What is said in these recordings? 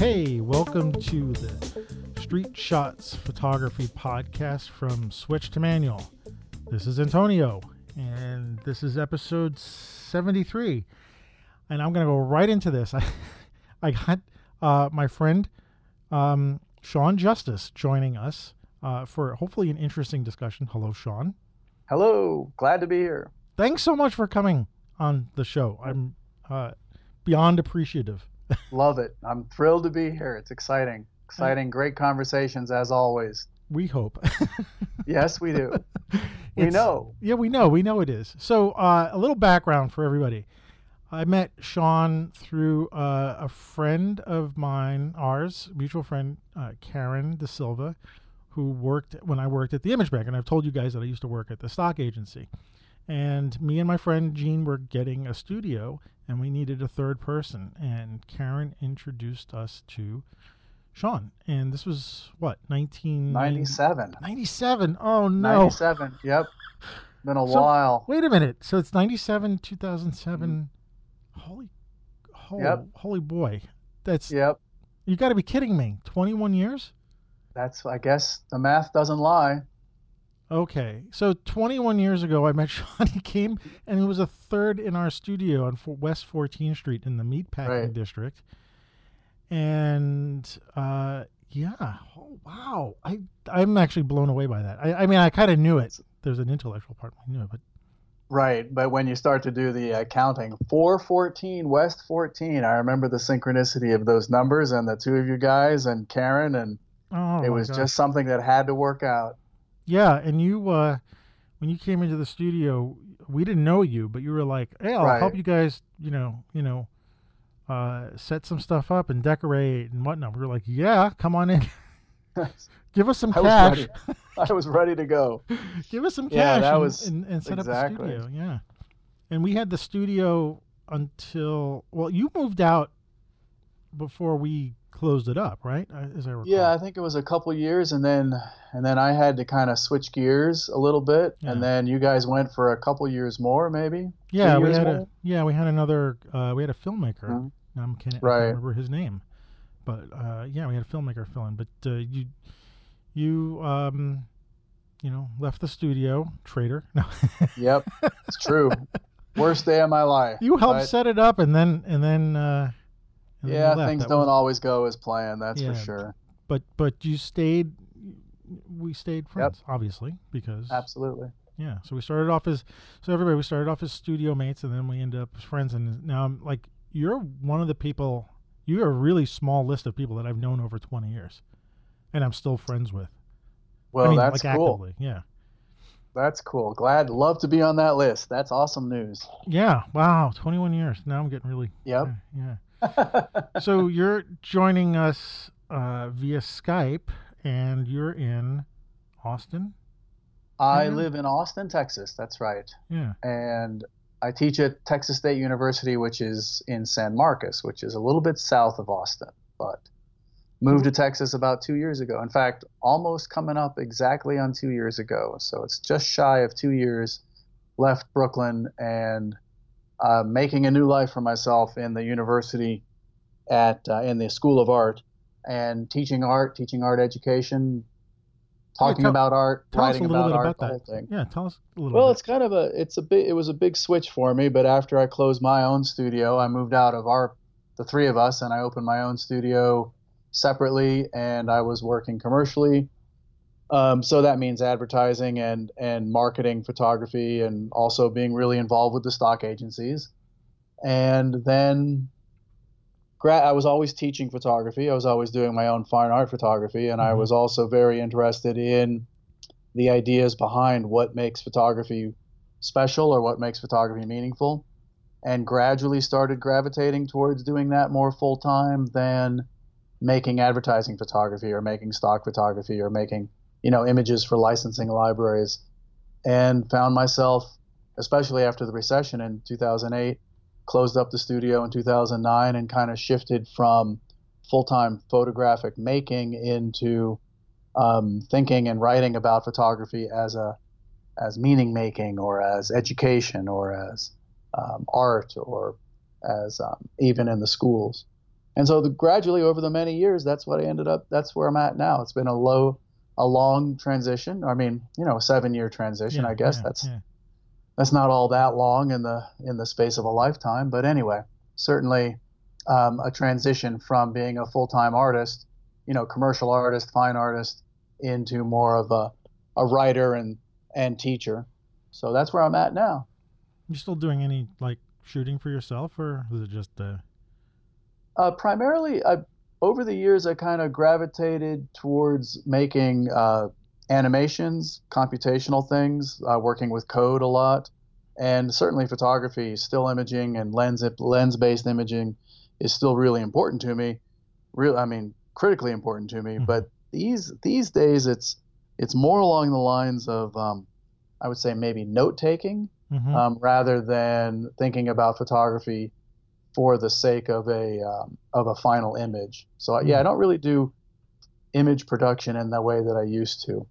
Hey, welcome to the Street Shots Photography Podcast from Switch to Manual. This is Antonio, and this is episode 73. And I'm going to go right into this. I, I got uh, my friend um, Sean Justice joining us uh, for hopefully an interesting discussion. Hello, Sean. Hello, glad to be here. Thanks so much for coming on the show. I'm uh, beyond appreciative. Love it. I'm thrilled to be here. It's exciting. Exciting, great conversations as always. We hope. yes, we do. we It's- know. Yeah, we know. We know it is. So, uh, a little background for everybody. I met Sean through uh, a friend of mine, ours, mutual friend, uh, Karen De Silva, who worked when I worked at the Image Bank. And I've told you guys that I used to work at the stock agency. And me and my friend Gene were getting a studio, and we needed a third person. And Karen introduced us to Sean. And this was what, 1997? 97. 97. Oh, no. 97. Yep. Been a So- while. Wait a minute. So it's 97, 2007. Mm-hmm. Holy, holy, Yep. holy boy. That's, Yep. you got to be kidding me. 21 years? That's, I guess, the math doesn't lie. Okay. So 21 years ago, I met Sean. He came and he was a third in our studio on West 14th Street in the meatpacking Right. district. And, uh, yeah. Oh, wow. I, I'm actually blown away by that. I, I mean, I kind of knew it. There's an intellectual part. I knew it, but Right. But when you start to do the uh, counting, 414, West 14, I remember the synchronicity of those numbers and the two of you guys and Karen, and oh, it was gosh. just something that had to work out. Yeah, and you uh when you came into the studio, we didn't know you, but you were like, "Hey, I'll help you guys, you know, you know, uh set some stuff up and decorate and whatnot." We were like, "Yeah, come on in. Give us some I cash. ready. I was ready to go. Give us some cash that and, was- and, and set up exactly. the studio." Yeah. And we had the studio until well, you moved out before we closed it up, right? Uh, As I recall. Yeah, I think it was a couple years, and then and then I had to kind of switch gears a little bit, Yeah. and then you guys went for a couple years more, maybe. Yeah, we had a yeah we had another uh, we had a filmmaker. Mhm. I'm can't, I can't Right. remember his name, but uh, yeah, we had a filmmaker fill in. But uh, you you um you know left the studio, traitor. No, Yep, it's true. Worst day of my life. you helped but, set it up, and then and then uh, and then you Yeah, things That don't was- always go as planned. That's Yeah. for sure. But but you stayed. We stayed friends, obviously, because Absolutely. Yeah. So we started off as so everybody we started off as studio mates and then we ended up as friends and now I'm like you're one of the people you're a really small list of people that I've known over 20 years and I'm still friends with. Well, I mean that's like cool. actively. Yeah. That's cool. Glad, love to be on that list. That's awesome news. Yeah. Wow, 21 years. Now I'm getting really Yep. Yeah. yeah. so you're joining us uh, via Skype and you're in Austin? I live in Austin, Texas. That's right. Yeah. and I teach at Texas State University, which is in San Marcos, which is a little bit south of Austin, but moved to Texas about two years ago. In fact, almost coming up exactly on two years ago. So it's just shy of two years. Left Brooklyn and uh, making a new life for myself in the university at uh, in the School of Art and teaching art, teaching art education, talking tell- about art, Tell us a writing little about bit art, about whole thing. Yeah, tell us a little Well, bit. it's kind of a it's a big it was a big switch for me, but after I closed my own studio, I moved out of our the three of us and I opened my own studio separately and I was working commercially. Um, so that means advertising and and marketing photography and also being really involved with the stock agencies. And then gra- I was always teaching photography. I was always doing my own fine art photography and I Mhm. was also very interested in the ideas behind what makes photography special or what makes photography meaningful and gradually started gravitating towards doing that more full time than making advertising photography or making stock photography or making you know images for licensing libraries and found myself especially after the recession in 2008 closed up the studio in 2009 and kind of shifted from full-time photographic making into um, thinking and writing about photography as a as meaning making or as education or as um, art or as um, even in the schools. And so the, gradually over the many years, that's what I ended up. That's where I'm at now. It's been a low, a long transition. I mean, you know, a seven year transition. Yeah, I guess yeah, that's yeah. that's not all that long in the in the space of a lifetime. But anyway, certainly um, a transition from being a full time artist, you know, commercial artist, fine artist, into more of a a writer and and teacher. So that's where I'm at now. You still doing any like shooting for yourself, or is it just uh, Uh, primarily, I, over the years, I kind of gravitated towards making uh, animations, computational things, uh, working with code a lot, and certainly photography, still imaging, and lens lens-based imaging is still really important to me. Real, I mean, critically important to me. Mhm. But these these days, it's it's more along the lines of um, I would say maybe note taking mhm. um, rather than thinking about photography for the sake of a um, of a final image. So yeah, I Mm. don't really do image production in the way that I used to.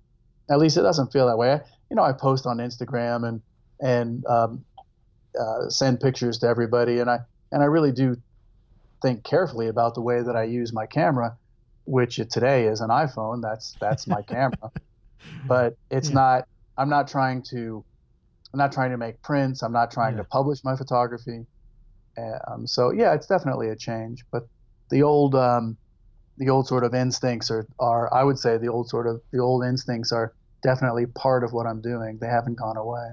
At least it doesn't feel that way. I, you know, I post on Instagram and and um, uh, send pictures to everybody, and I and I really do think carefully about the way that I use my camera, which today is an iPhone. That's that's my camera, but it's Yeah. not. I'm not trying to. I'm not trying to make prints. I'm not trying Yeah. to publish my photography. Um, so yeah, it's definitely a change. But the old, um, the old sort of instincts are, are, I would say, the old sort of the old instincts are definitely part of what I'm doing. They haven't gone away.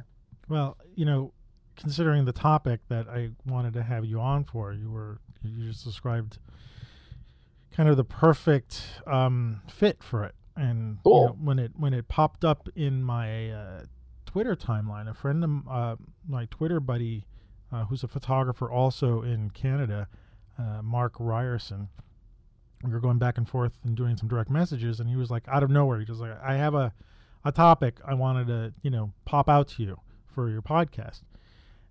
Well, you know, considering the topic that I wanted to have you on for, you were you just described kind of the perfect um, fit for it. And you know, when it when it popped up in my uh, Twitter timeline, a friend of uh, my Twitter buddy, uh, who's a photographer also in Canada, uh, Mark Ryerson. We were going back and forth and doing some direct messages, and he was like, out of nowhere, he was like, I have a, a topic I wanted to, you know, pop out to you for your podcast.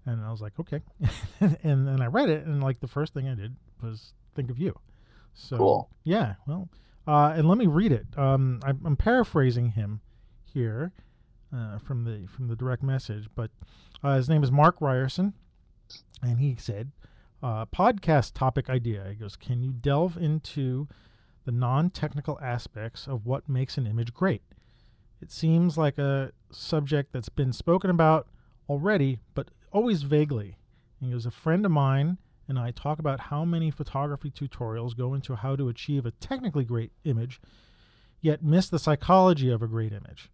And I was like, okay. and then I read it, and like the first thing I did was think of you. So Cool. yeah, well, uh, and let me read it. Um, I'm, I'm paraphrasing him here uh, from the from the direct message, but uh, his name is Mark Ryerson, and he said, uh, "Podcast topic idea." He goes, "Can you delve into the non-technical aspects of what makes an image great? It seems like a subject that's been spoken about already, but always vaguely." And he goes, "A friend of mine." and I talk about how many photography tutorials go into how to achieve a technically great image, yet miss the psychology of a great image.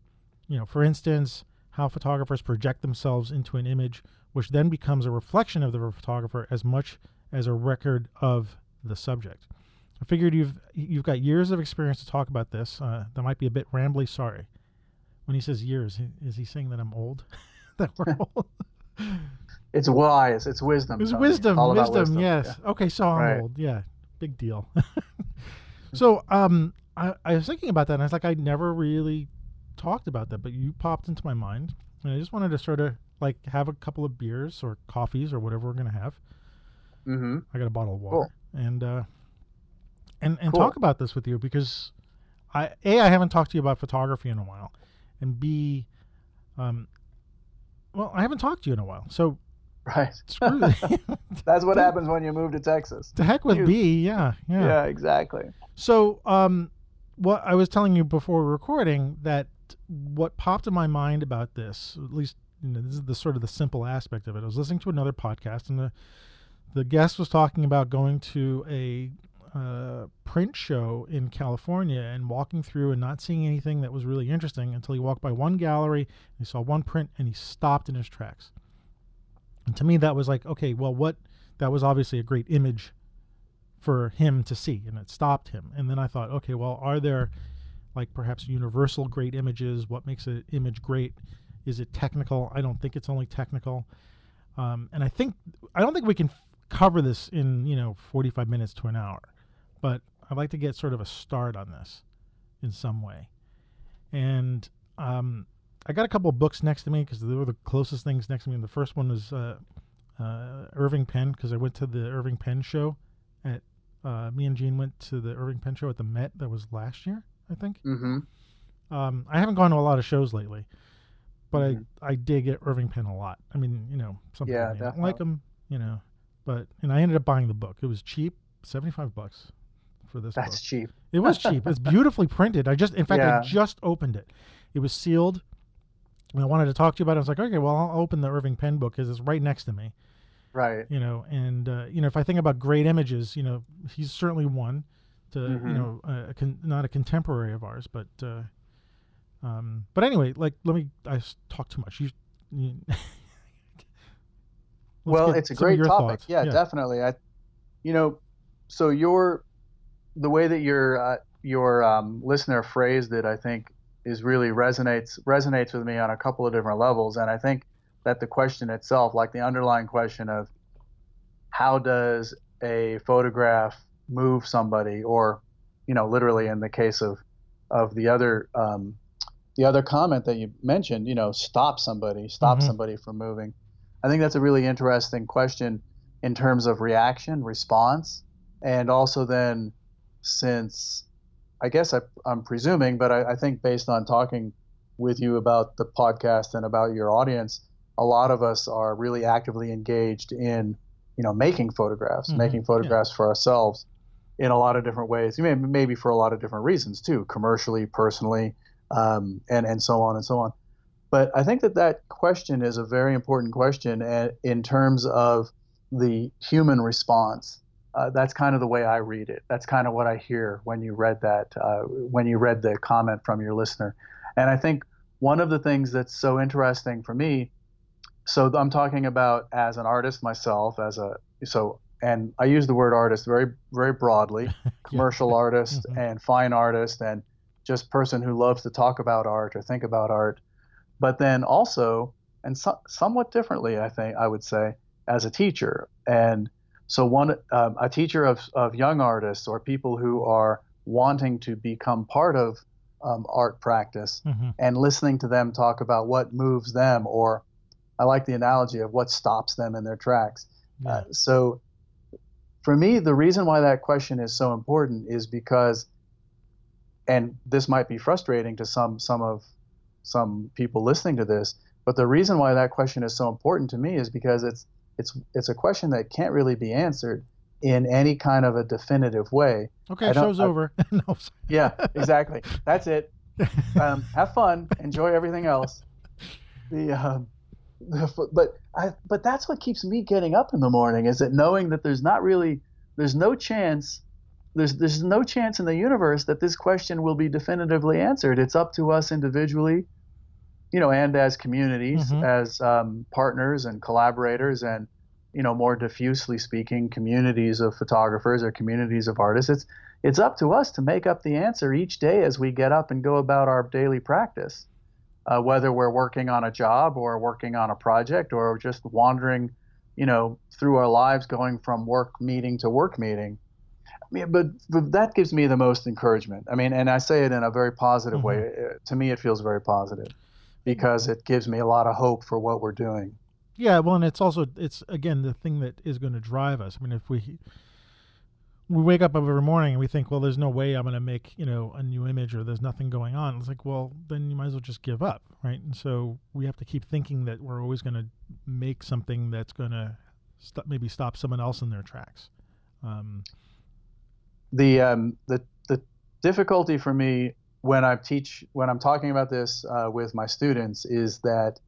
You know, for instance, how photographers project themselves into an image, which then becomes a reflection of the photographer as much as a record of the subject. I figured you've you've got years of experience to talk about this. Uh, that might be a bit rambly. Sorry. When he says years, is he saying that I'm old? that we're old? It's wise. It's wisdom. It's Tony. wisdom, All about wisdom, yes. Okay, so I'm Right. old. Yeah, big deal. so, um, I, I was thinking about that, and I was like, I never really talked about that, but you popped into my mind, and I just wanted to sort of like have a couple of beers or coffees or whatever we're gonna have. Mm-hmm. I got a bottle of water, Cool. and uh, and and Cool. talk about this with you because I a I haven't talked to you about photography in a while, and b, um, well, I haven't talked to you in a while, so Right. That's what happens when you move to Texas. the heck with You- B, yeah, yeah. Yeah, exactly. So, um, what I was telling you before recording that what popped in my mind about this, at least you know, this is the sort of the simple aspect of it. I was listening to another podcast, and the the guest was talking about going to a uh, print show in California and walking through and not seeing anything that was really interesting until he walked by one gallery, he saw one print, and he stopped in his tracks. And to me, that was like, okay, well, what? That was obviously a great image for him to see, and it stopped him. And then I thought, okay, well, are there like perhaps universal great images? What makes an image great? Is it technical? I don't think it's only technical. Um, and I think I don't think we can f- cover this in you know 45 minutes to an hour, but I'd like to get sort of a start on this in some way. And um, I got a couple of books next to me because they were the closest things next to me. And the first one was uh, uh, Irving Penn because I went to the Irving Penn show at uh, me and Gene went to the Irving Penn show at the Met that was last year, I think. Mm-hmm. Um, I haven't gone to a lot of shows lately, but Mhm. I I dig it Irving Penn a lot. I mean, you know, some Yeah, people like him, you know, but and I ended up buying the book. It was cheap, 75 bucks for this That's book. cheap. It was cheap. It's beautifully printed. I just, in fact, Yeah. I just opened it. It was sealed. And I wanted to talk to you about it. I was like, okay, well, I'll open the Irving Penn book because it's right next to me. Right. You know, and uh, you know, if I think about great images, you know, he's certainly one to you Mhm. know, a, a con- not a contemporary of ours, but uh, um, but anyway, like, let me. I talk too much. You. you well, it's a great topic. thoughts. Yeah, definitely. I, you know, so your the way that your uh, your um, listener phrased it, I think, is really resonates resonates with me on a couple of different levels, and I think that the question itself, like the underlying question of how does a photograph move somebody, or you know, literally in the case of of the other um, the other comment that you mentioned, you know, stop somebody, stop Mhm. somebody from moving. I think that's a really interesting question in terms of reaction, response, and also then since I guess I, I'm presuming, but I, I think based on talking with you about the podcast and about your audience, a lot of us are really actively engaged in, you know, making photographs, Mhm, making yeah. photographs for ourselves in a lot of different ways. Maybe for a lot of different reasons too, commercially, personally, um, and and so on and so on. But I think that that question is a very important question in terms of the human response. Uh, that's kind of the way I read it. That's kind of what I hear when you read that, uh, when you read the comment from your listener. And I think one of the things that's so interesting for me, so I'm talking about as an artist myself, as a so, and I use the word artist very, very broadly, commercial artist Mhm. and fine artist and just person who loves to talk about art or think about art but then also and so, somewhat differently i think i would say as a teacher and so one um, a teacher of, of young artists or people who are wanting to become part of um, art practice Mhm. and listening to them talk about what moves them or i like the analogy of what stops them in their tracks Yeah. uh, so for me the reason why that question is so important is because and this might be frustrating to some some of some people listening to this but the reason why that question is so important to me is because it's it's it's a question that can't really be answered in any kind of a definitive way. Okay, show's I- over. no, yeah exactly. That's it. Um, have fun. Enjoy everything else. The, um, the but I but that's what keeps me getting up in the morning is that knowing that there's not really there's no chance there's there's no chance in the universe that this question will be definitively answered it's up to us individually you know and as communities Mhm. as um, partners and collaborators and you know more diffusely speaking communities of photographers or communities of artists it's it's up to us to make up the answer each day as we get up and go about our daily practice. Uh, whether we're working on a job or working on a project or just wandering, you know, through our lives going from work meeting to work meeting. Mean, but, but that gives me the most encouragement. I mean, and I say it in a very positive way. Uh, To me, it feels very positive because it gives me a lot of hope for what we're doing. Yeah, well, and it's also it's again the thing that is going to drive us. I mean, if we we wake up every morning and we think, well, there's no way I'm going to make you know a new image or there's nothing going on. It's like, well, then you might as well just give up, right? And so we have to keep thinking that we're always going to make something that's going to st- maybe stop someone else in their tracks. Um, the um, the the difficulty for me when I teach when I'm talking about this uh, with my students is that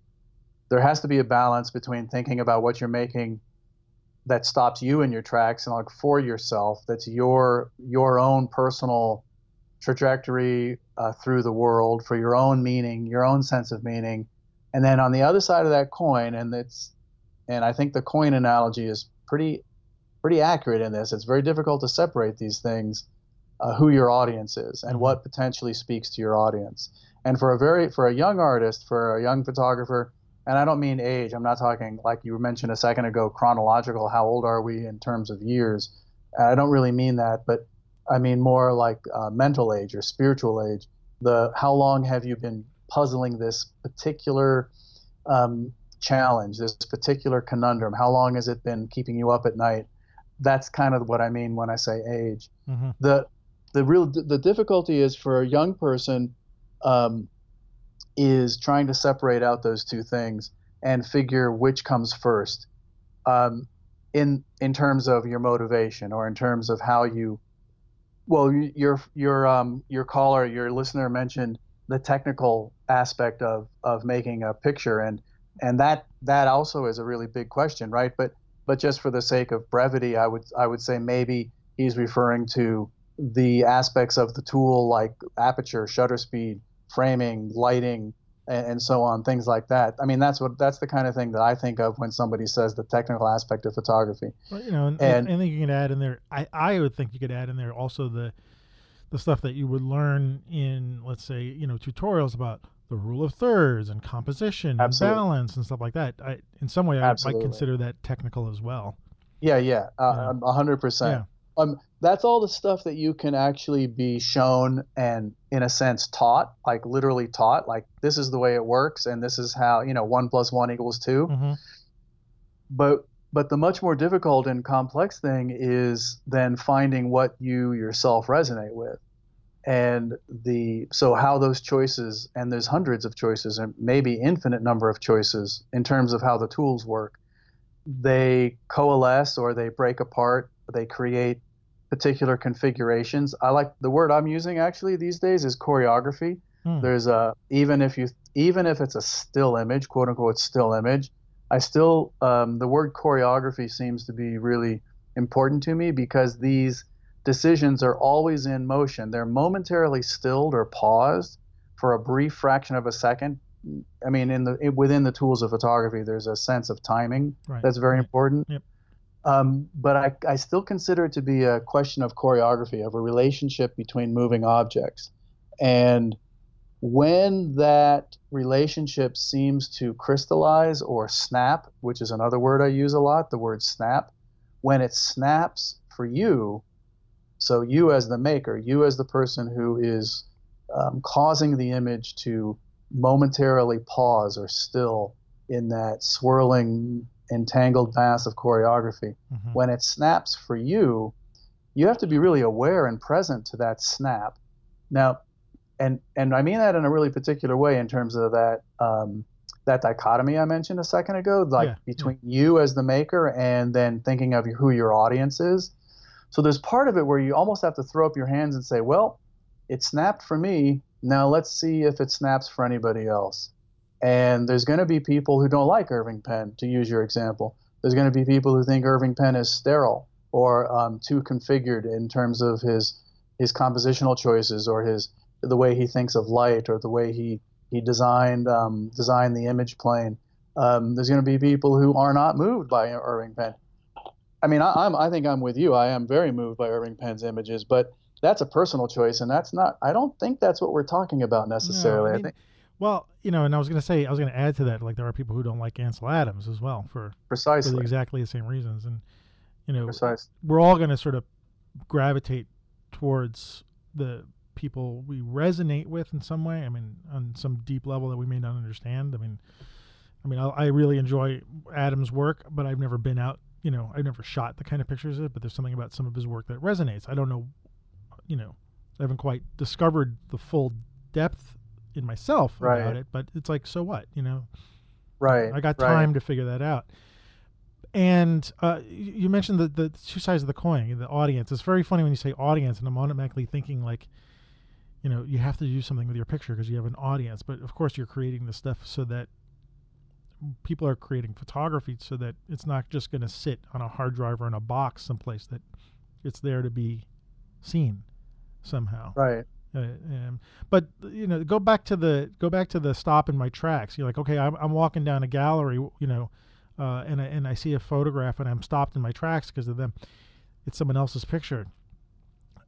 there has to be a balance between thinking about what you're making that stops you in your tracks and like for yourself that's your your own personal trajectory uh, through the world for your own meaning your own sense of meaning. And then on the other side of that coin and it's and I think the coin analogy is pretty pretty accurate in this. It's very difficult to separate these things, uh, who your audience is and what potentially speaks to your audience. And for a very for a young artist, for a young photographer, and I don't mean age. I'm not talking like you mentioned a second ago, chronological. How old are we in terms of years? I don't really mean that, but I mean more like uh, mental age or spiritual age. The how long have you been puzzling this particular um, challenge, this particular conundrum? How long has it been keeping you up at night? That's kind of what I mean when I say age. mhm. The the real the difficulty is for a young person um, is trying to separate out those two things and figure which comes first. Um, in in terms of your motivation or in terms of how you well your your um your caller your listener mentioned the technical aspect of of making a picture and and that that also is a really big question right but but just for the sake of brevity i would i would say maybe he's referring to the aspects of the tool like aperture shutter speed framing lighting and, and, so on, things like that. I mean, that's what that's the kind of thing that I think of when somebody says the technical aspect of photography. Well, you know, and, and I think you can add in there. I I would think you could add in there also the the stuff that you would learn in, let's say, you know, tutorials about the rule of thirds and composition Absolutely. and balance and stuff like that. I, in some way, I might consider that technical as well. Yeah, yeah, a hundred percent. Um, that's all the stuff that you can actually be shown and, in a sense, taught, like literally taught. Like this is the way it works, and this is how you know one plus one equals 2 mm-hmm. But but the much more difficult and complex thing is then finding what you yourself resonate with, and the so how those choices and there's hundreds of choices and maybe infinite number of choices in terms of how the tools work. They coalesce or they break apart they create particular configurations. I like the word I'm using actually these days is choreography. Hmm. There's a even if you even if it's a still image, quote unquote still image, I still um, the word choreography seems to be really important to me because these decisions are always in motion. They're momentarily stilled or paused for a brief fraction of a second. I mean, in the within the tools of photography, there's a sense of timing right. that's very right. important. Yep. Um, but I, I still consider it to be a question of choreography, of a relationship between moving objects. And when that relationship seems to crystallize or snap, which is another word I use a lot, the word snap, when it snaps for you, so you as the maker, you as the person who is um, causing the image to momentarily pause or still in that swirling entangled mass of choreography. Mm-hmm. When it snaps for you, you have to be really aware and present to that snap. Now, and and I mean that in a really particular way in terms of that um, that dichotomy I mentioned a second ago, like yeah, between yeah. you as the maker and then thinking of who your audience is. So there's part of it where you almost have to throw up your hands and say, well, it snapped for me. Now let's see if it snaps for anybody else. And there's going to be people who don't like Irving Penn, to use your example. There's going to be people who think Irving Penn is sterile or um, too configured in terms of his his compositional choices or his the way he thinks of light or the way he he designed um, designed the image plane. Um, there's going to be people who are not moved by Irving Penn. I mean, I, am I think I'm with you. I am very moved by Irving Penn's images, but that's a personal choice, and that's not. I don't think that's what we're talking about necessarily. No, I, mean, I think well, you know, and I was going to say, I was going to add to that, like there are people who don't like Ansel Adams as well for precisely for exactly the same reasons, and you know, Precise. we're all going to sort of gravitate towards the people we resonate with in some way. I mean, on some deep level that we may not understand. I mean, I mean, I, I really enjoy Adams' work, but I've never been out. You know, I've never shot the kind of pictures of it. But there's something about some of his work that resonates. I don't know, you know, I haven't quite discovered the full depth in myself right. about it, but it's like, so what, you know? Right. I got time right. to figure that out. And uh, you mentioned the, the two sides of the coin, the audience. It's very funny when you say audience, and I'm automatically thinking like, you know, you have to do something with your picture because you have an audience. But of course, you're creating the stuff so that people are creating photography so that it's not just going to sit on a hard drive or in a box someplace that it's there to be seen somehow. Right. Uh, um, but you know, go back to the go back to the stop in my tracks. You're like, okay, I'm, I'm walking down a gallery, you know, uh, and I, and I see a photograph, and I'm stopped in my tracks because of them. It's someone else's picture.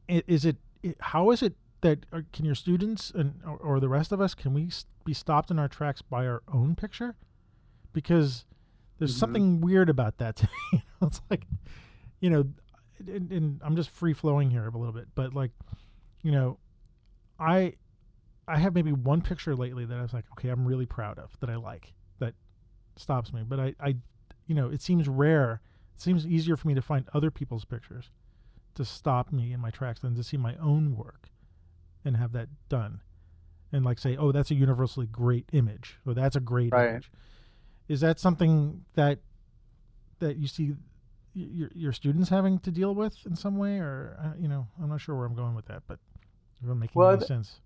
Is it? How is it that uh, can your students and or, or the rest of us can we be stopped in our tracks by our own picture? Because there's mm-hmm. something weird about that to me. it's like, you know, and, and I'm just free flowing here a little bit, but like, you know, I I have maybe one picture lately that I was like, okay, I'm really proud of that I like that stops me. But I, I you know, it seems rare. It seems easier for me to find other people's pictures to stop me in my tracks than to see my own work and have that done. And like say, oh, that's a universally great image, or that's a great right. image. Is that something that that you see your your students having to deal with in some way, or uh, you know, I'm not sure where I'm going with that, but it doesn't make Well, any th- sense.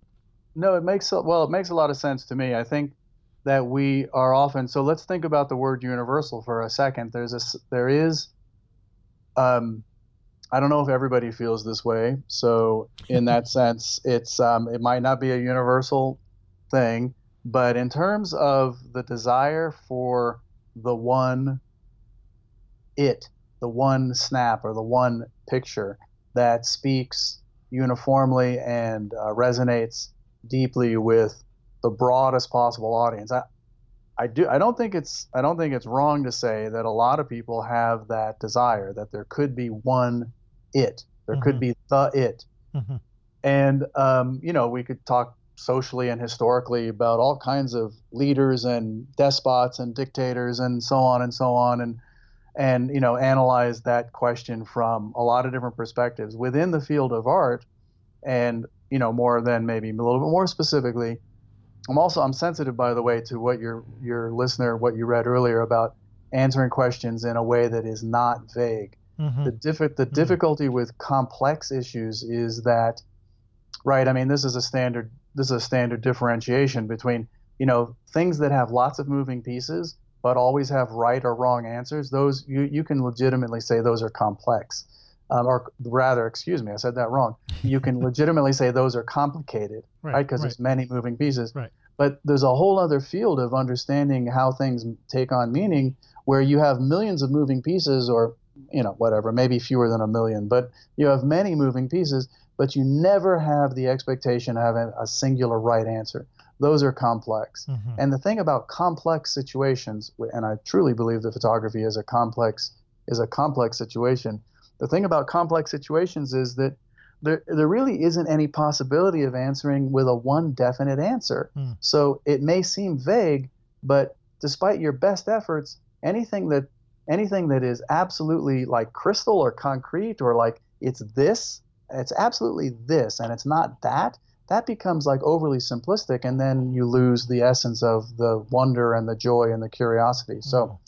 No, it makes a, well, it makes a lot of sense to me. I think that we are often so. Let's think about the word universal for a second. There's a there is, um, I don't know if everybody feels this way. So in that sense, it's um, it might not be a universal thing, but in terms of the desire for the one it, the one snap or the one picture that speaks uniformly and uh, resonates deeply with the broadest possible audience. I, I do. I don't think it's. I don't think it's wrong to say that a lot of people have that desire that there could be one it. There could Mhm. be the it. hmm And um, you know, we could talk socially and historically about all kinds of leaders and despots and dictators and so on and so on and and you know analyze that question from a lot of different perspectives within the field of art and you know more than maybe a little bit more specifically. I'm also i'm sensitive by the way to what your your listener what you read earlier about answering questions in a way that is not vague. Hmm the diffi- the difficulty with complex issues is that right i mean this is a standard this is a standard differentiation between you know things that have lots of moving pieces but always have right or wrong answers those you, you can legitimately say those are complex um, or rather excuse me i said that wrong you can legitimately say those are complicated right because right. there's many moving pieces Right. but there's a whole other field of understanding how things take on meaning where you have millions of moving pieces or you know whatever maybe fewer than a million but you have many moving pieces but you never have the expectation of having a singular right answer those are complex Mhm. and the thing about complex situations and i truly believe that photography is a complex is a complex situation the thing about complex situations is that there, there really isn't any possibility of answering with a one definite answer Hmm. so it may seem vague but despite your best efforts anything that anything that is absolutely like crystal or concrete or like it's this it's absolutely this and it's not that that becomes like overly simplistic and then you lose the essence of the wonder and the joy and the curiosity. So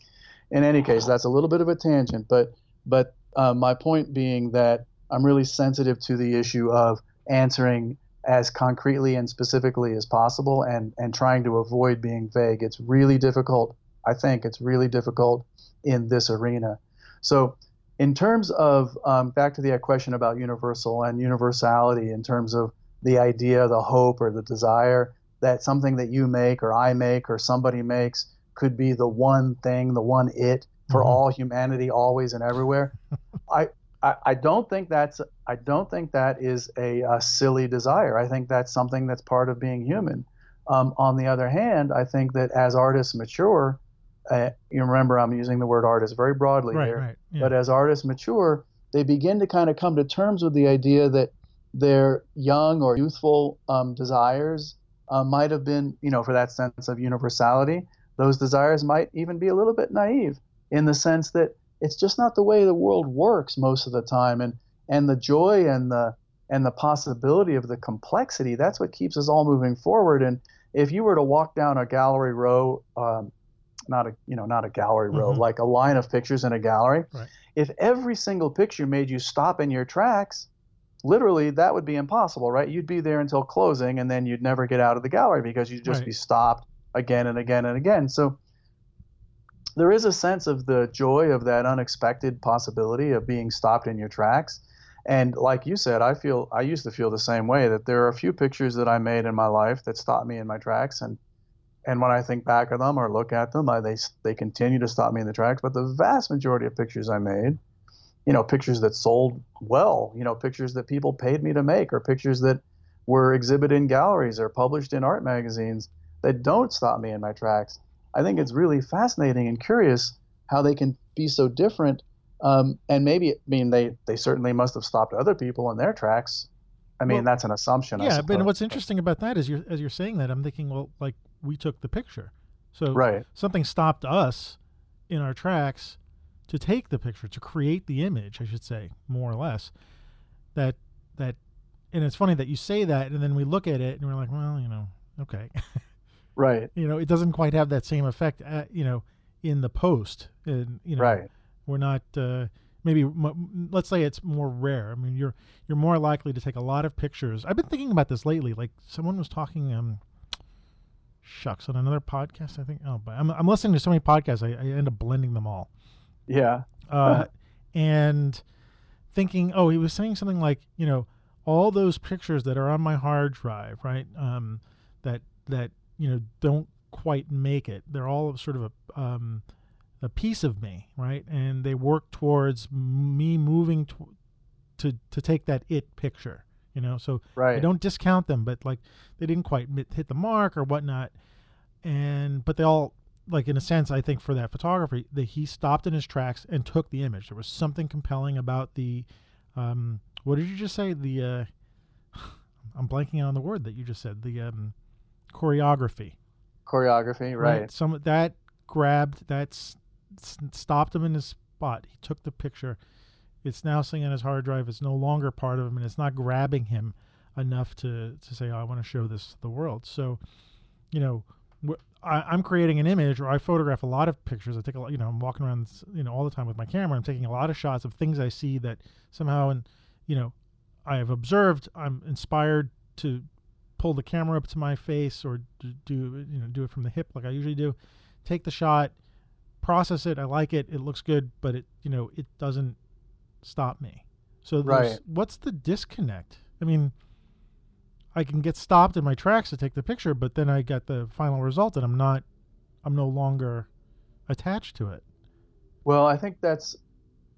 in any case that's a little bit of a tangent but but uh, my point being that i'm really sensitive to the issue of answering as concretely and specifically as possible and and trying to avoid being vague. It's really difficult. I think it's really difficult in this arena. So in terms of um, back to the question about universal and universality in terms of the idea the hope or the desire that something that you make or i make or somebody makes could be the one thing the one it for Mhm. all humanity always and everywhere I, I i don't think that's i don't think that is a, a silly desire i think that's something that's part of being human um, on the other hand i think that as artists mature uh, you remember i'm using the word artist very broadly right, here right. Yeah. but as artists mature, they begin to kind of come to terms with the idea that their young or youthful um, desires uh, might have been, you know, for that sense of universality, those desires might even be a little bit naive in the sense that it's just not the way the world works most of the time, and and the joy and the and the possibility of the complexity that's what keeps us all moving forward. And if you were to walk down a gallery row, um, not a you know not a gallery row, Mhm. like a line of pictures in a gallery, Right. if every single picture made you stop in your tracks, literally that would be impossible, right? You'd be there until closing, and then you'd never get out of the gallery because you'd just Right. be stopped again and again and again. So there is a sense of the joy of that unexpected possibility of being stopped in your tracks. And like you said, I feel I used to feel the same way that there are a few pictures that I made in my life that stopped me in my tracks and and when I think back of them or look at them, I, they they continue to stop me in the tracks. But the vast majority of pictures I made, you know, pictures that sold well, you know, pictures that people paid me to make, or pictures that were exhibited in galleries or published in art magazines that don't stop me in my tracks. I think it's really fascinating and curious how they can be so different. Um, and maybe, I mean, they, they certainly must have stopped other people in their tracks. I mean, Well, that's an assumption. I yeah, but what's interesting about that is you're as you're saying that, I'm thinking, well, like we took the picture, so Right. something stopped us in our tracks to take the picture, to create the image, I should say, more or less. That that, and it's funny that you say that, and then we look at it and we're like, well, you know, okay, Right. you know, it doesn't quite have that same effect, at, you know, in the post, and you know, Right. we're not uh, maybe m- let's say it's more rare. I mean, you're you're more likely to take a lot of pictures. I've been thinking about this lately. Like someone was talking, um, shucks, on another podcast. I think. Oh, but I'm I'm listening to so many podcasts. I, I end up blending them all. Yeah. Uh, and thinking, oh, he was saying something like, you know, all those pictures that are on my hard drive, right? Um, that that you know don't quite make it. They're all sort of a um, a piece of me, right? And they work towards me moving to to, to take that it picture, you know. So right. I don't discount them, but like they didn't quite hit the mark or whatnot. And but they all like in a sense, I think for that photography, that he stopped in his tracks and took the image. There was something compelling about the um, what did you just say? The uh, I'm blanking on the word that you just said. The um, choreography. Choreography, right. right. Some that grabbed that's stopped him in his spot. He took the picture. It's now sitting on his hard drive. It's no longer part of him, and it's not grabbing him enough to to say, oh, "I want to show this to the world." So, you know, I, am creating an image, or I photograph a lot of pictures. I take a lot, you know, I'm walking around, you know, all the time with my camera. I'm taking a lot of shots of things I see that somehow, and you know, I have observed. I'm inspired to pull the camera up to my face or do you know do it from the hip like I usually do. Take the shot, process it. I like it. It looks good, but it you know it doesn't stop me. So right. what's the disconnect? I mean, I can get stopped in my tracks to take the picture, but then I get the final result and I'm not I'm no longer attached to it. Well, I think that's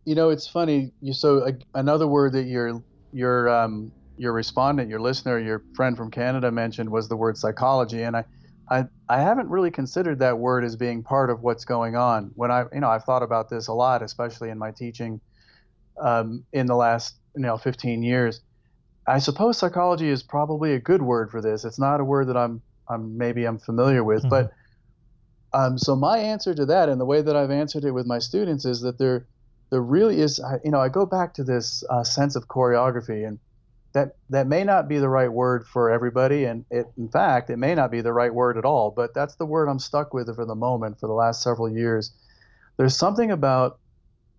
you know, it's funny. You so uh, another word that your your um your respondent, your listener, your friend from Canada mentioned was the word psychology and I I, I haven't really considered that word as being part of what's going on. When I, you know, I've thought about this a lot, especially in my teaching um, in the last, you know, 15 years. I suppose psychology is probably a good word for this. It's not a word that I'm, I'm maybe I'm familiar with, mm-hmm. but um, so my answer to that, and the way that I've answered it with my students, is that there, there really is. You know, I go back to this uh, sense of choreography, and that that may not be the right word for everybody, and it, in fact, it may not be the right word at all. But that's the word I'm stuck with for the moment for the last several years. There's something about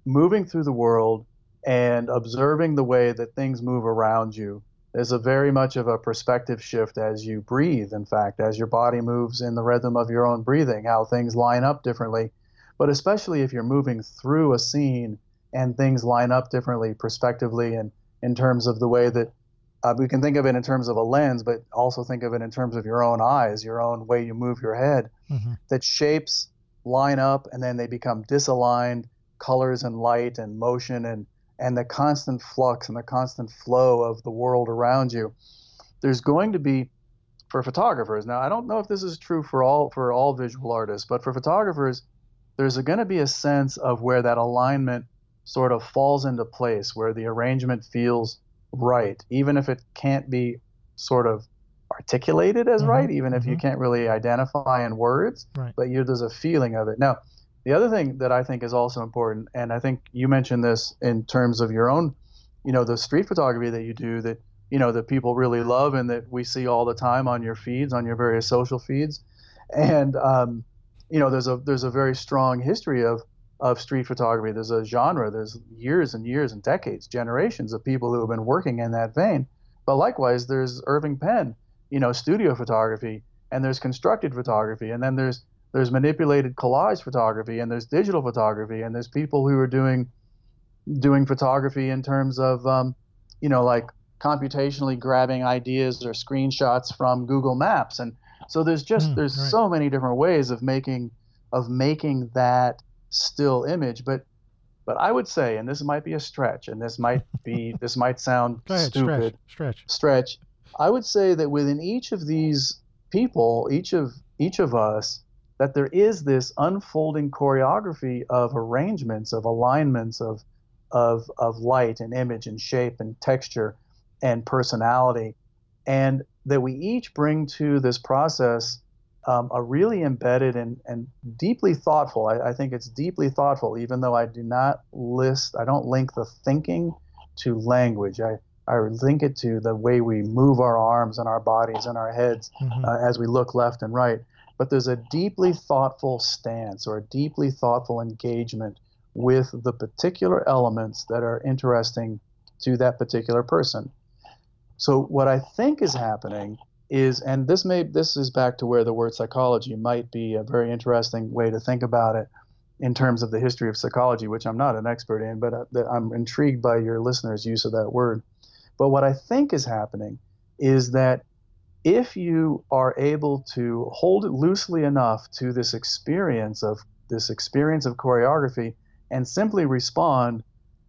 moving through the world and observing the way that things move around you. There's a very much of a perspective shift as you breathe. In fact, as your body moves in the rhythm of your own breathing, how things line up differently. But especially if you're moving through a scene and things line up differently, prospectively, and in terms of the way that uh, we can think of it in terms of a lens, but also think of it in terms of your own eyes, your own way you move your head. Mm-hmm. That shapes line up and then they become disaligned, colors and light and motion and and the constant flux and the constant flow of the world around you. There's going to be for photographers. Now, I don't know if this is true for all for all visual artists, but for photographers, there's going to be a sense of where that alignment sort of falls into place, where the arrangement feels right, even if it can't be sort of articulated as mm-hmm. right, even mm-hmm. if you mm-hmm. can't really identify in words, right. but there's a feeling of it. Now, the other thing that I think is also important, and I think you mentioned this in terms of your own, you know, the street photography that you do that, you know, that people really love and that we see all the time on your feeds, on your various social feeds. And, um, you know, there's a, there's a very strong history of, of street photography. There's a genre. There's years and years and decades, generations of people who have been working in that vein. But likewise, there's Irving Penn, you know, studio photography, and there's constructed photography, and then there's there's manipulated collage photography, and there's digital photography, and there's people who are doing doing photography in terms of, um, you know, like computationally grabbing ideas or screenshots from Google Maps, and so there's just mm, there's right. so many different ways of making of making that still image. But but I would say, and this might be a stretch, and this might be this might sound ahead, stupid. Stretch, stretch. Stretch. I would say that within each of these people, each of each of us, that there is this unfolding choreography of arrangements, of alignments, of of of light and image and shape and texture and personality, and that we each bring to this process um, a really embedded and, and deeply thoughtful. I, I, think it's deeply thoughtful, even though I do not list, I don't link the thinking to language. I, I link it to the way we move our arms and our bodies and our heads mm-hmm. uh, as we look left and right. But there's a deeply thoughtful stance or a deeply thoughtful engagement with the particular elements that are interesting to that particular person. So what I think is happening is, and this may this is back to where the word psychology might be a very interesting way to think about it in terms of the history of psychology, which I'm not an expert in, but uh, I'm intrigued by your listeners' use of that word. But what I think is happening is that if you are able to hold it loosely enough to this experience of this experience of choreography and simply respond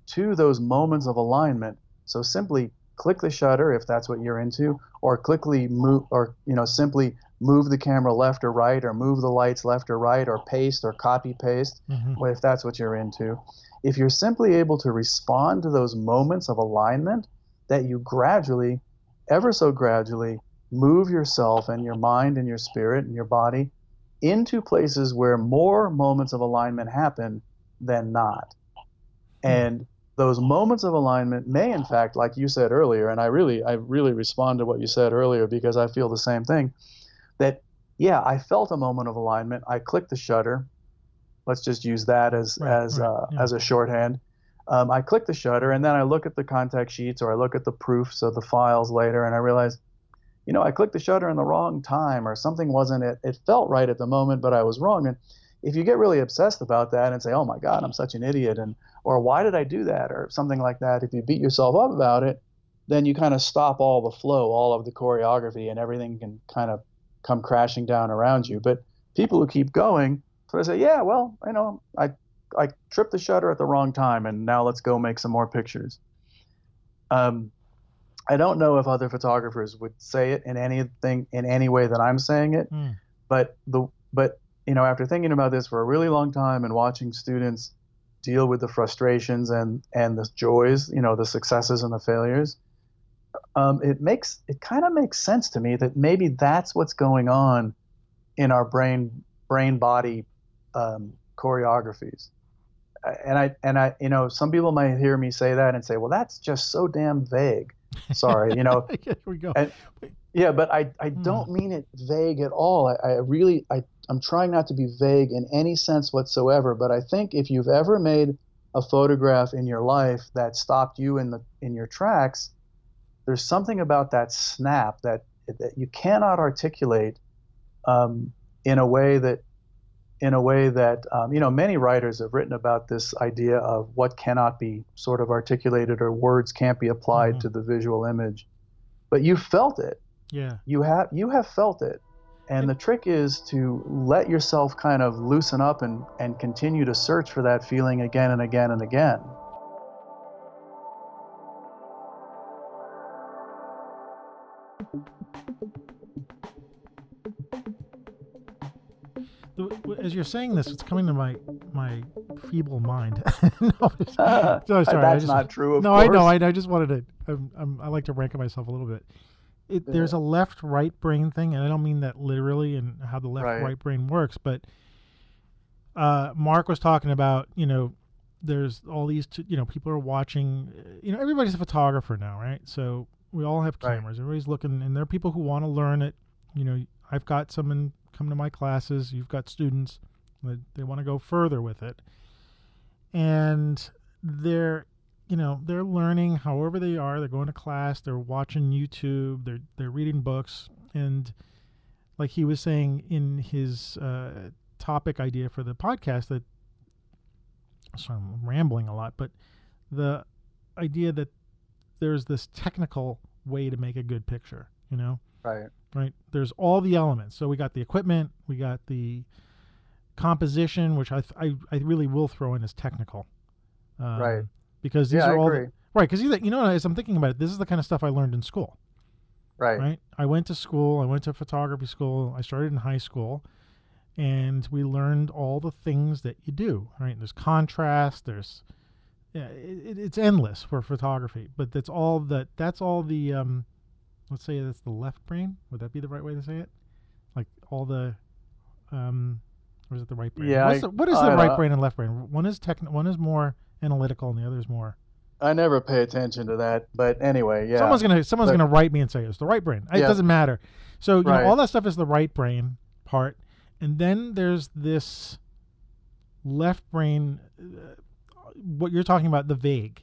to those moments of alignment, so simply click the shutter if that's what you're into, or quickly move, or you know simply move the camera left or right, or move the lights left or right, or paste or copy paste, mm-hmm. if that's what you're into. If you're simply able to respond to those moments of alignment, that you gradually, ever so gradually, move yourself and your mind and your spirit and your body into places where more moments of alignment happen than not. Hmm. And those moments of alignment may in fact like you said earlier and i really i really respond to what you said earlier because i feel the same thing that yeah i felt a moment of alignment i clicked the shutter let's just use that as right, as right, uh, yeah. as a shorthand um, i click the shutter and then i look at the contact sheets or i look at the proofs of the files later and i realize you know i clicked the shutter in the wrong time or something wasn't it it felt right at the moment but i was wrong and if you get really obsessed about that and say oh my god i'm such an idiot and or why did I do that or something like that, if you beat yourself up about it, then you kind of stop all the flow, all of the choreography, and everything can kind of come crashing down around you. But people who keep going sort of say, yeah, well, you know, I I tripped the shutter at the wrong time, and now let's go make some more pictures. Um, I don't know if other photographers would say it in anything in any way that I'm saying it, mm. but the but you know after thinking about this for a really long time and watching students deal with the frustrations and and the joys, you know, the successes and the failures. Um, it makes it kind of makes sense to me that maybe that's what's going on in our brain brain body um, choreographies. And I and I you know some people might hear me say that and say, well, that's just so damn vague. Sorry, you know. Here we go. And, yeah, but I, I hmm. don't mean it vague at all. I, I really I I'm trying not to be vague in any sense whatsoever, but I think if you've ever made a photograph in your life that stopped you in the in your tracks, there's something about that snap that that you cannot articulate um, in a way that in a way that um, you know many writers have written about this idea of what cannot be sort of articulated or words can't be applied mm-hmm. to the visual image but you felt it yeah you have you have felt it and the trick is to let yourself kind of loosen up and, and continue to search for that feeling again and again and again. As you're saying this, it's coming to my my feeble mind. no, uh, sorry, that's just, not true. no, course. I know. I, I just wanted to. I'm, I'm, I like to rank myself a little bit it, yeah. there's a left right brain thing, and I don't mean that literally and how the left right, brain works, but uh, Mark was talking about you know there's all these t- you know people are watching you know everybody's a photographer now right so we all have cameras right. everybody's looking and there are people who want to learn it you know i've got someone come to my classes you've got students that they want to go further with it. And they're you know they're learning however they are they're going to class they're watching youtube they're they're reading books. And like he was saying in his uh, topic idea for the podcast that sorry i'm rambling a lot but the idea that there's this technical way to make a good picture you know? Right right there's all the elements so we got the equipment we got the composition which i th- I, I really will throw in as technical um, right because these yeah, are all the, right. Because you, you know, as I'm thinking about it, this is the kind of stuff I learned in school. Right. Right. I went to school. I went to photography school. I started in high school, and we learned all the things that you do. Right. There's contrast. There's yeah, it, it's endless for photography. But that's all that. That's all the. Um, let's say that's the left brain. Would that be the right way to say it? Like all the. Um, or is it the right brain? Yeah. I, the, what is the right brain and left brain? One is technical. One is more analytical and the other is more. I never pay attention to that, but anyway, yeah. Someone's gonna someone's but, gonna write me and say it's the right brain. It doesn't matter. So you right. know all that stuff is the right brain part, and then there's this left brain. Uh, what you're talking about, the vague,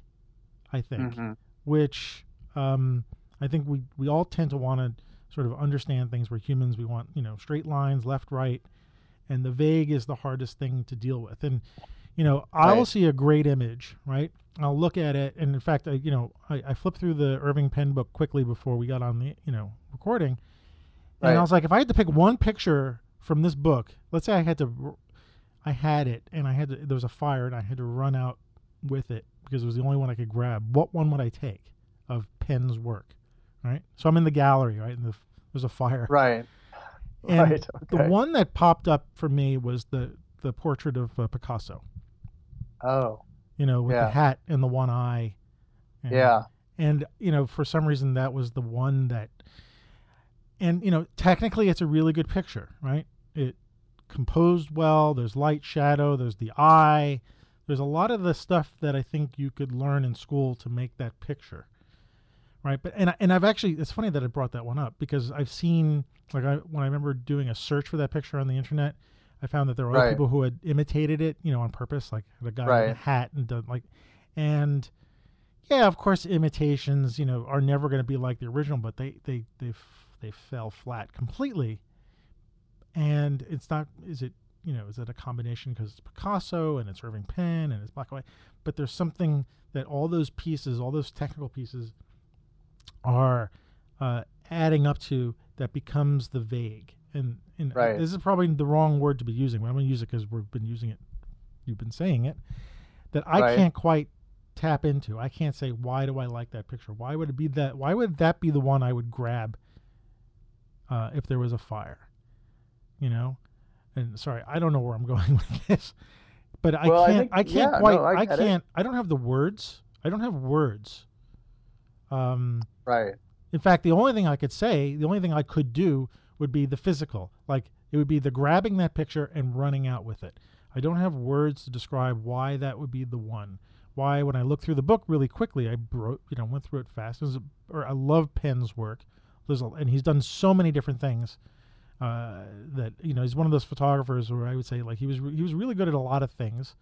I think, Mhm. which um, I think we we all tend to want to sort of understand things. We're humans. We want you know straight lines, left, right, and the vague is the hardest thing to deal with. And you know, I will Right. see a great image, right? I'll look at it, and in fact, I, you know, I, I flipped through the Irving Penn book quickly before we got on the you know recording, and Right. I was like, if I had to pick one picture from this book, let's say I had to, I had it, and I had to, there was a fire, and I had to run out with it because it was the only one I could grab. What one would I take of Penn's work, right? So I'm in the gallery, right, and the, there's a fire. Right. And right. The one that popped up for me was the the portrait of uh, Picasso. oh. You know, with the hat and the one eye. And, Yeah. And you know, for some reason, that was the one that. And you know, technically, it's a really good picture, right? It composed well. There's light, shadow. There's the eye. There's a lot of the stuff that I think you could learn in school to make that picture, right? But and I- and I've actually it's funny that I brought that one up because I've seen like I when I remember doing a search for that picture on the internet, I found that there were other Right. people who had imitated it, you know, on purpose, like the guy in a hat and done like, and yeah, of course, imitations, you know, are never going to be like the original, but they they they f- they fell flat completely. And it's not. Is it you know? Is it a combination because it's Picasso and it's Irving Penn and it's black and white? But there's something that all those pieces, all those technical pieces, are uh, adding up to that becomes the vague. And and Right. this is probably the wrong word to be using, but I'm going to use it because we've been using it. You've been saying it. That I Right. can't quite tap into. I can't say why do I like that picture? Why would it be that? Why would that be the one I would grab uh, if there was a fire? You know, and sorry, I don't know where I'm going with this, but I Well, I can't. think- I, can't yeah, quite. no, I I, can't. I don't have the words. I don't have words. Um, Right. in fact, the only thing I could say, the only thing I could do would be the physical. Like it would be the grabbing that picture and running out with it. I don't have words to describe why that would be the one. Why, when I looked through the book really quickly, I broke, you know, went through it fast. It was or I love Penn's work. There's a, and he's done so many different things uh, that you know he's one of those photographers where I would say like he was re- he was really good at a lot of things.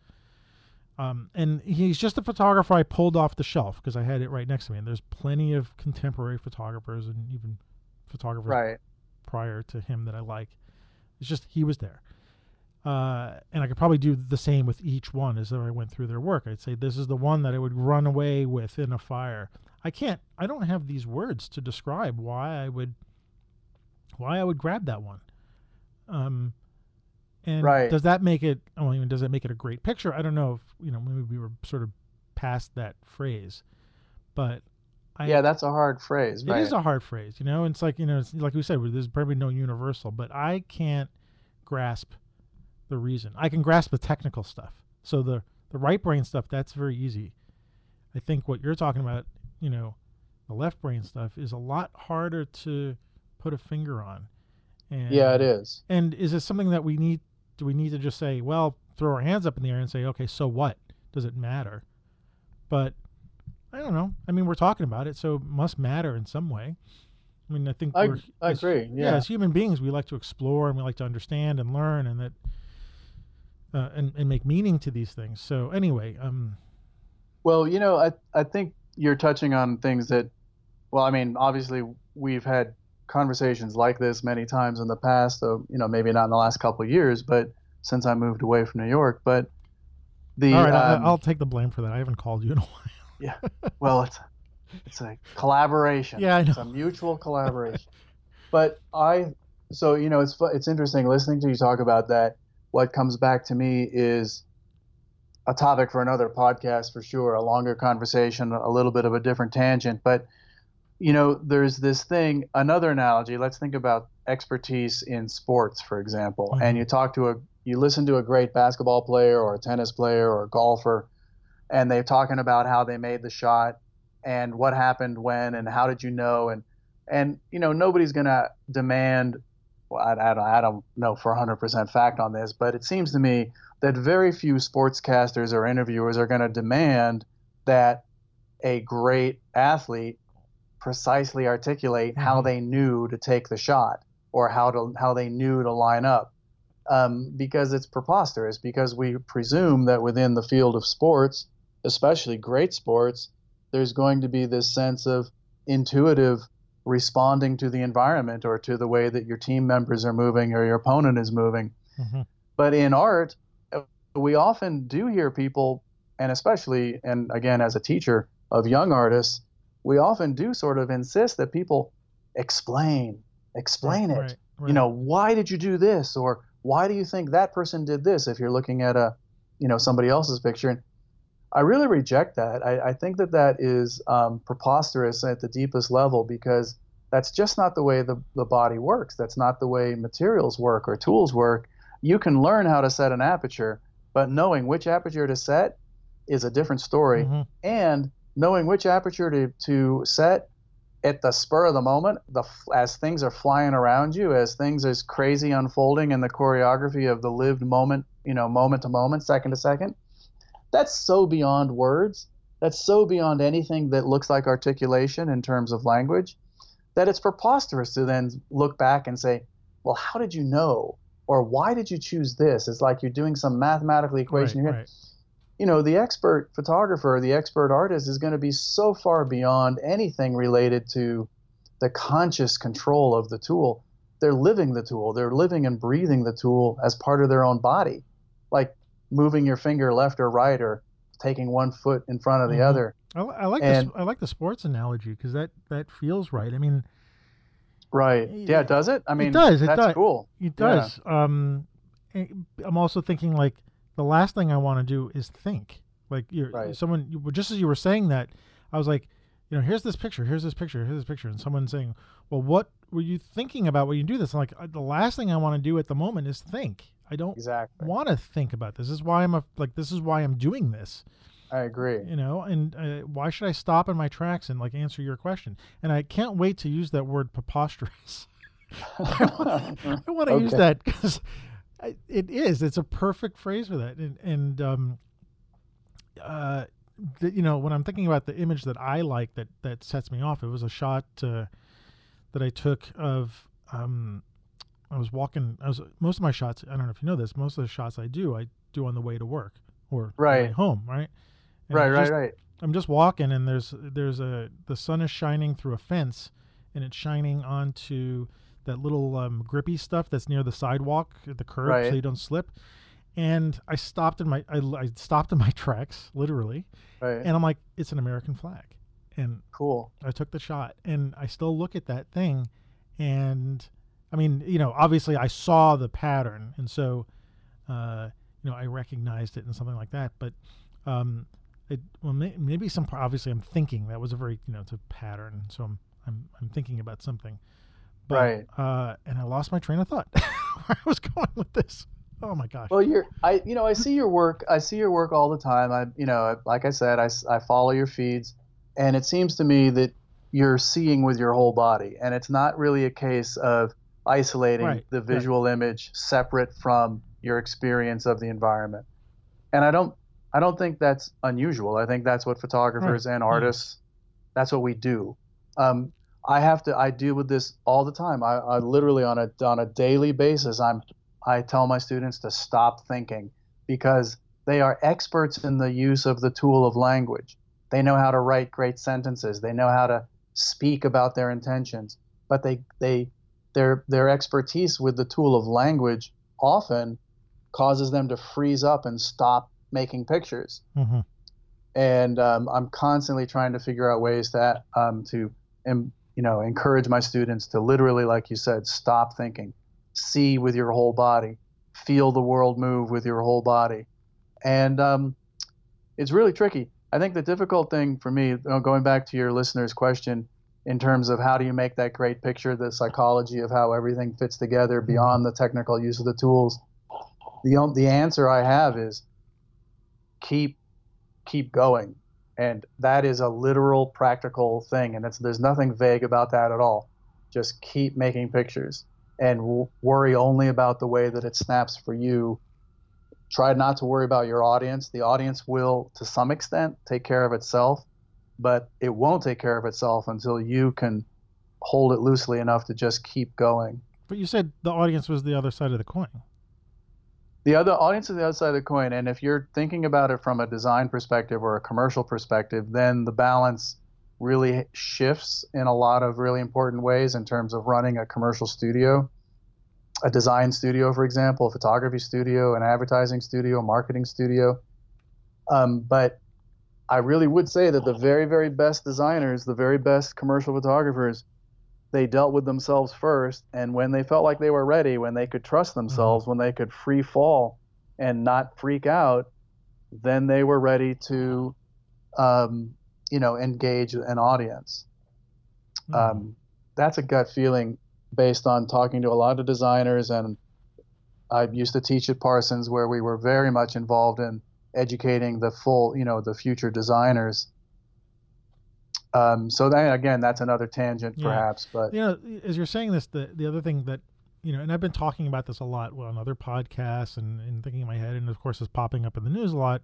Um, and he's just a photographer I pulled off the shelf because I had it right next to me. And there's plenty of contemporary photographers and even photographers Right. prior to him that I like. It's just he was there. Uh, and I could probably do the same with each one as I went through their work. I'd say this is the one that I would run away with in a fire. I can't. I don't have these words to describe why I would why I would grab that one. Um, and Right. does that make it? Well, even does that make it a great picture? I don't know if you know. Maybe we were sort of past that phrase, but I, yeah, that's a hard phrase. it right. is a hard phrase, you know. It's like you know, it's like we said, there's probably no universal, but I can't grasp the reason. I can grasp the technical stuff. So the the right brain stuff, that's very easy. I think what you're talking about, you know, the left brain stuff is a lot harder to put a finger on. And, yeah, it is. And is it something that we need? Do we need to just say, well, throw our hands up in the air and say, okay, so what? Does it matter? But I don't know. I mean, we're talking about it, so it must matter in some way. I mean, I think I- we're, I as- agree, Yeah. yeah. as human beings, we like to explore and we like to understand and learn and that uh, and and make meaning to these things. So anyway, um, Well, you know, I I think you're touching on things that, well, I mean, obviously we've had conversations like this many times in the past. though you know, maybe not in the last couple of years, but since I moved away from New York, but the all right, um, I'll take the blame for that. I haven't called you in a while. Yeah, well, it's it's a collaboration. Yeah, I know. It's a mutual collaboration. but I, so you know, it's it's interesting listening to you talk about that. What comes back to me is a topic for another podcast for sure, a longer conversation, a little bit of a different tangent. But you know, there's this thing. Another analogy. Let's think about expertise in sports, for example. Mhm. And you talk to a, you listen to a great basketball player or a tennis player or a golfer, and they're talking about how they made the shot and what happened when and how did you know and and you know nobody's gonna demand well, I, I, don't, I don't know for 100% fact on this but it seems to me that very few sportscasters or interviewers are going to demand that a great athlete precisely articulate how Mhm. they knew to take the shot or how to how they knew to line up um, because it's preposterous because we presume that within the field of sports especially great sports, there's going to be this sense of intuitive responding to the environment or to the way that your team members are moving or your opponent is moving. Mm-hmm. But in art, we often do hear people, and especially, and again, as a teacher of young artists, we often do sort of insist that people explain, explain right, it. Right, right. You know, why did you do this? Or why do you think that person did this if you're looking at a, you know, somebody else's picture? And I really reject that. I, I think that that is um, preposterous at the deepest level because that's just not the way the, the body works. That's not the way materials work or tools work. You can learn how to set an aperture, but knowing which aperture to set is a different story. Mm-hmm. And knowing which aperture to, to set at the spur of the moment, the as things are flying around you, as things is crazy unfolding in the choreography of the lived moment, you know, moment to moment, second to second, that's so beyond words. That's so beyond anything that looks like articulation in terms of language that it's preposterous to then look back and say, well, how did you know? Or why did you choose this? It's like you're doing some mathematical equation. Right, right. You know, the expert photographer, the expert artist is going to be so far beyond anything related to the conscious control of the tool. They're living the tool. They're living and breathing the tool as part of their own body. Like moving your finger left or right or taking one foot in front of the mm-hmm. other. I, I like and, the, I like the sports analogy because that that feels right. I mean, right? Yeah, does it? I mean, it does. It that's does. cool. It does. Yeah. Um, I'm also thinking like the last thing I want to do is think. Like you're right. someone just as you were saying that, I was like, you know, here's this picture, here's this picture, here's this picture, and someone saying, well, what were you thinking about when you do this? I'm like, uh, the last thing I want to do at the moment is think. I don't exactly. want to think about this. This is why I'm a, like this is why I'm doing this. I agree. You know, and uh, why should I stop in my tracks and like answer your question? And I can't wait to use that word preposterous. I want to okay. use that because it is. It's a perfect phrase for that. And, and um, uh, the, you know, when I'm thinking about the image that I like that that sets me off, it was a shot uh, that I took of. Um, I was walking. I was most of my shots. I don't know if you know this. Most of the shots I do, I do on the way to work or right home. Right. And right. Right. right. I'm just walking, and there's there's a the sun is shining through a fence, and it's shining onto that little um, grippy stuff that's near the sidewalk, the curb, right. so you don't slip. And I stopped in my I, I stopped in my tracks, literally, right. and I'm like, it's an American flag, and cool. I took the shot, and I still look at that thing, and I mean, you know, obviously I saw the pattern, and so, uh, you know, I recognized it and something like that. But, um, it well, may, maybe some obviously I'm thinking that was a very you know it's a pattern, so I'm I'm I'm thinking about something. But, right. Uh, and I lost my train of thought. Where I was going with this. Oh my gosh. Well, you're I you know I see your work. I see your work all the time. I you know like I said I I follow your feeds, and it seems to me that you're seeing with your whole body, and it's not really a case of isolating right, the visual right. image separate from your experience of the environment. And I don't I don't think that's unusual. I think that's what photographers right. and artists that's what we do. Um, I have to I deal with this all the time. I, I literally on a on a daily basis I'm I tell my students to stop thinking because they are experts in the use of the tool of language. They know how to write great sentences. They know how to speak about their intentions, but they they their their expertise with the tool of language often causes them to freeze up and stop making pictures. Mm-hmm. And um, I'm constantly trying to figure out ways that um, to you know encourage my students to literally, like you said, stop thinking, see with your whole body, feel the world move with your whole body, and um, it's really tricky. I think the difficult thing for me, going back to your listener's question, in terms of how do you make that great picture, the psychology of how everything fits together mm-hmm. beyond the technical use of the tools. The the answer I have is keep keep going, and that is a literal practical thing, and there's nothing vague about that at all. Just keep making pictures and w- worry only about the way that it snaps for you. Try not to worry about your audience. The audience will, to some extent, take care of itself but it won't take care of itself until you can hold it loosely enough to just keep going. But you said the audience was the other side of the coin. The other audience is the other side of the coin. And if you're thinking about it from a design perspective or a commercial perspective, then the balance really shifts in a lot of really important ways in terms of running a commercial studio, a design studio, for example, a photography studio, an advertising studio, a marketing studio. Um, but I really would say that the very, very best designers, the very best commercial photographers, they dealt with themselves first. And when they felt like they were ready, when they could trust themselves, mm-hmm. when they could free fall and not freak out, then they were ready to, um, you know, engage an audience. Mm-hmm. Um, that's a gut feeling based on talking to a lot of designers. And I used to teach at Parsons where we were very much involved in educating the full, you know, the future designers um, so then again, that's another tangent, yeah. perhaps. But you know, as you're saying this, the the other thing that you know, and I've been talking about this a lot well, on other podcasts and, and thinking in my head, and of course, it's popping up in the news a lot.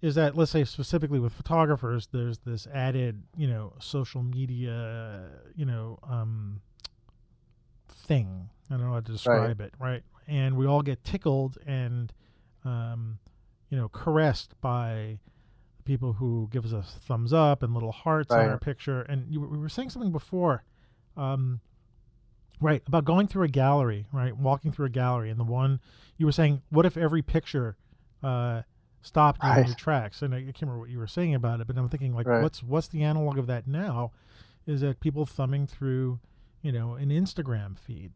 Is that let's say specifically with photographers, there's this added, you know, social media, you know, um, thing. I don't know how to describe right. it, right? And we all get tickled and, um, you know, caressed by people who give us a thumbs up and little hearts right. on our picture. And you, we were saying something before, um, right, about going through a gallery, right, walking through a gallery, and the one you were saying, what if every picture uh, stopped right. in your tracks? And I, I, can't remember what you were saying about it, but I'm thinking like, right. what's what's the analog of that now? Is that people thumbing through, you know, an Instagram feed,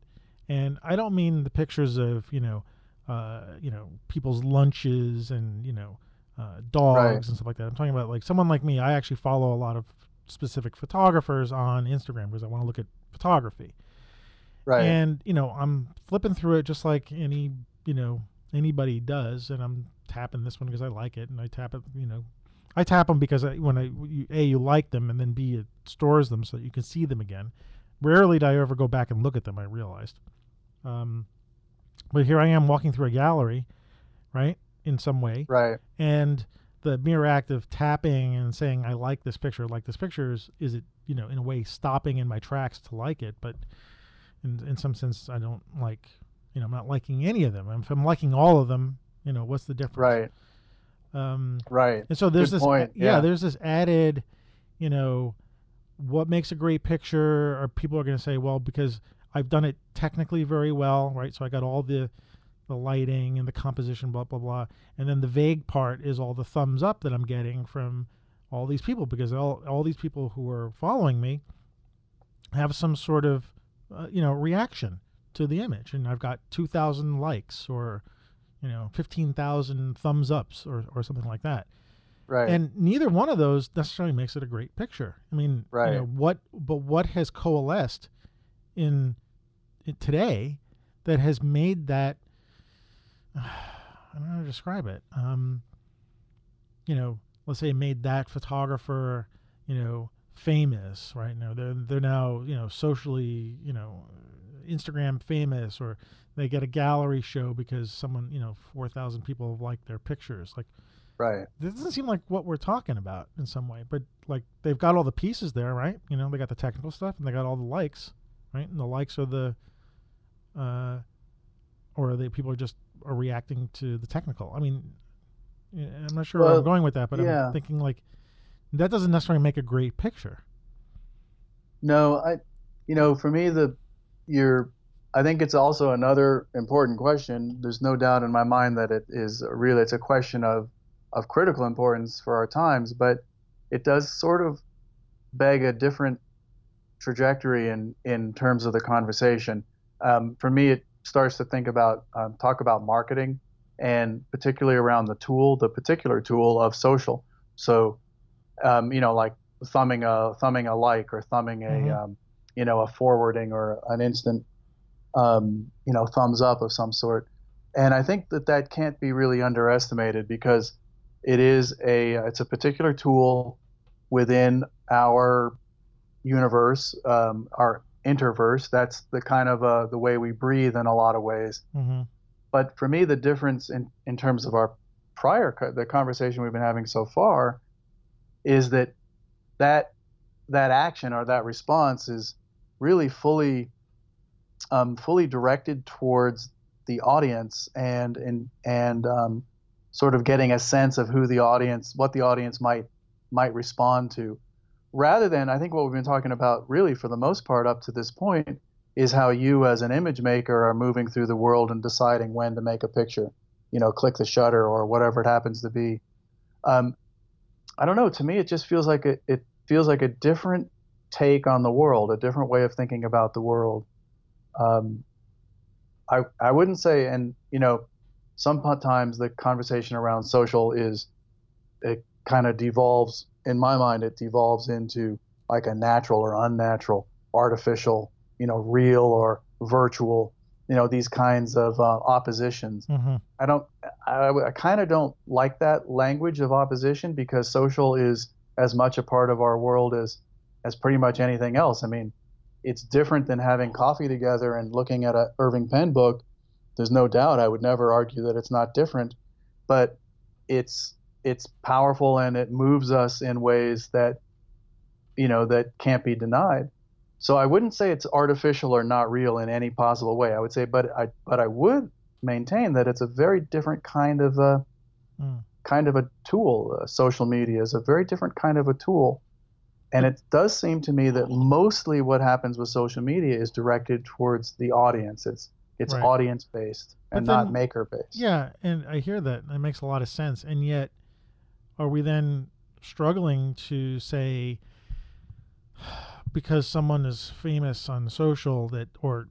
and I don't mean the pictures of you know. Uh, you know people's lunches and you know uh, dogs right. and stuff like that. I'm talking about like someone like me. I actually follow a lot of specific photographers on Instagram because I want to look at photography. Right. And you know, I'm flipping through it just like any you know anybody does, and I'm tapping this one because I like it, and I tap it. You know, I tap them because I, when I you, a you like them, and then b it stores them so that you can see them again. Rarely do I ever go back and look at them. I realized. Um, but here I am walking through a gallery, right? In some way. Right. And the mere act of tapping and saying I like this picture, like this picture is is it, you know, in a way stopping in my tracks to like it, but in in some sense I don't like, you know, I'm not liking any of them. If I'm liking all of them, you know, what's the difference? Right. Um, right. And so there's Good this point. Yeah, yeah, there's this added, you know, what makes a great picture or people are going to say, well, because I've done it technically very well, right? So I got all the the lighting and the composition, blah blah blah. And then the vague part is all the thumbs up that I'm getting from all these people because all all these people who are following me have some sort of uh, you know reaction to the image, and I've got two thousand likes or you know fifteen thousand thumbs ups or or something like that. Right. And neither one of those necessarily makes it a great picture. I mean, right. You know, what but what has coalesced in, in today that has made that I don't know how to describe it. Um, you know, let's say made that photographer, you know, famous right now. They're they're now you know socially you know Instagram famous, or they get a gallery show because someone you know four thousand people like their pictures. Like, right? This doesn't seem like what we're talking about in some way, but like they've got all the pieces there, right? You know, they got the technical stuff and they got all the likes, right? And the likes are the, uh, or they people are just are reacting to the technical. I mean, I'm not sure well, where I'm going with that, but yeah. I'm thinking like that doesn't necessarily make a great picture. No, I, you know, for me, the you're, I think it's also another important question. There's no doubt in my mind that it is really it's a question of of critical importance for our times, but it does sort of beg a different trajectory in in terms of the conversation. Um, for me, it starts to think about um, talk about marketing and particularly around the tool, the particular tool of social. So, um, you know, like thumbing a thumbing a like or thumbing a mm-hmm. um, you know a forwarding or an instant um, you know thumbs up of some sort. And I think that that can't be really underestimated because it is a it's a particular tool within our universe, um, our interverse. That's the kind of uh, the way we breathe in a lot of ways. Mm-hmm. But for me, the difference in, in terms of our prior the conversation we've been having so far is that that that action or that response is really fully um, fully directed towards the audience and and and um, sort of getting a sense of who the audience, what the audience might might respond to, rather than I think what we've been talking about really for the most part up to this point is how you as an image maker are moving through the world and deciding when to make a picture. You know, click the shutter or whatever it happens to be. Um, I don't know. To me, it just feels like a, it feels like a different take on the world, a different way of thinking about the world. Um, I I wouldn't say, and you know, sometimes the conversation around social is it kind of devolves in my mind. It devolves into like a natural or unnatural, artificial, you know, real or virtual. You know, these kinds of uh, oppositions. Mm-hmm. I don't. I, I kind of don't like that language of opposition because social is as much a part of our world as as pretty much anything else. I mean, it's different than having coffee together and looking at a Irving Penn book. There's no doubt. I would never argue that it's not different, but it's it's powerful and it moves us in ways that you know that can't be denied. So I wouldn't say it's artificial or not real in any possible way. I would say, but I but I would maintain that it's a very different kind of a mm. kind of a tool. Uh, social media is a very different kind of a tool and it does seem to me that mostly what happens with social media is directed towards the audience. It's it's right. audience based and then, not maker based. Yeah, and I hear that. It makes a lot of sense. And yet, are we then struggling to say because someone is famous on social that or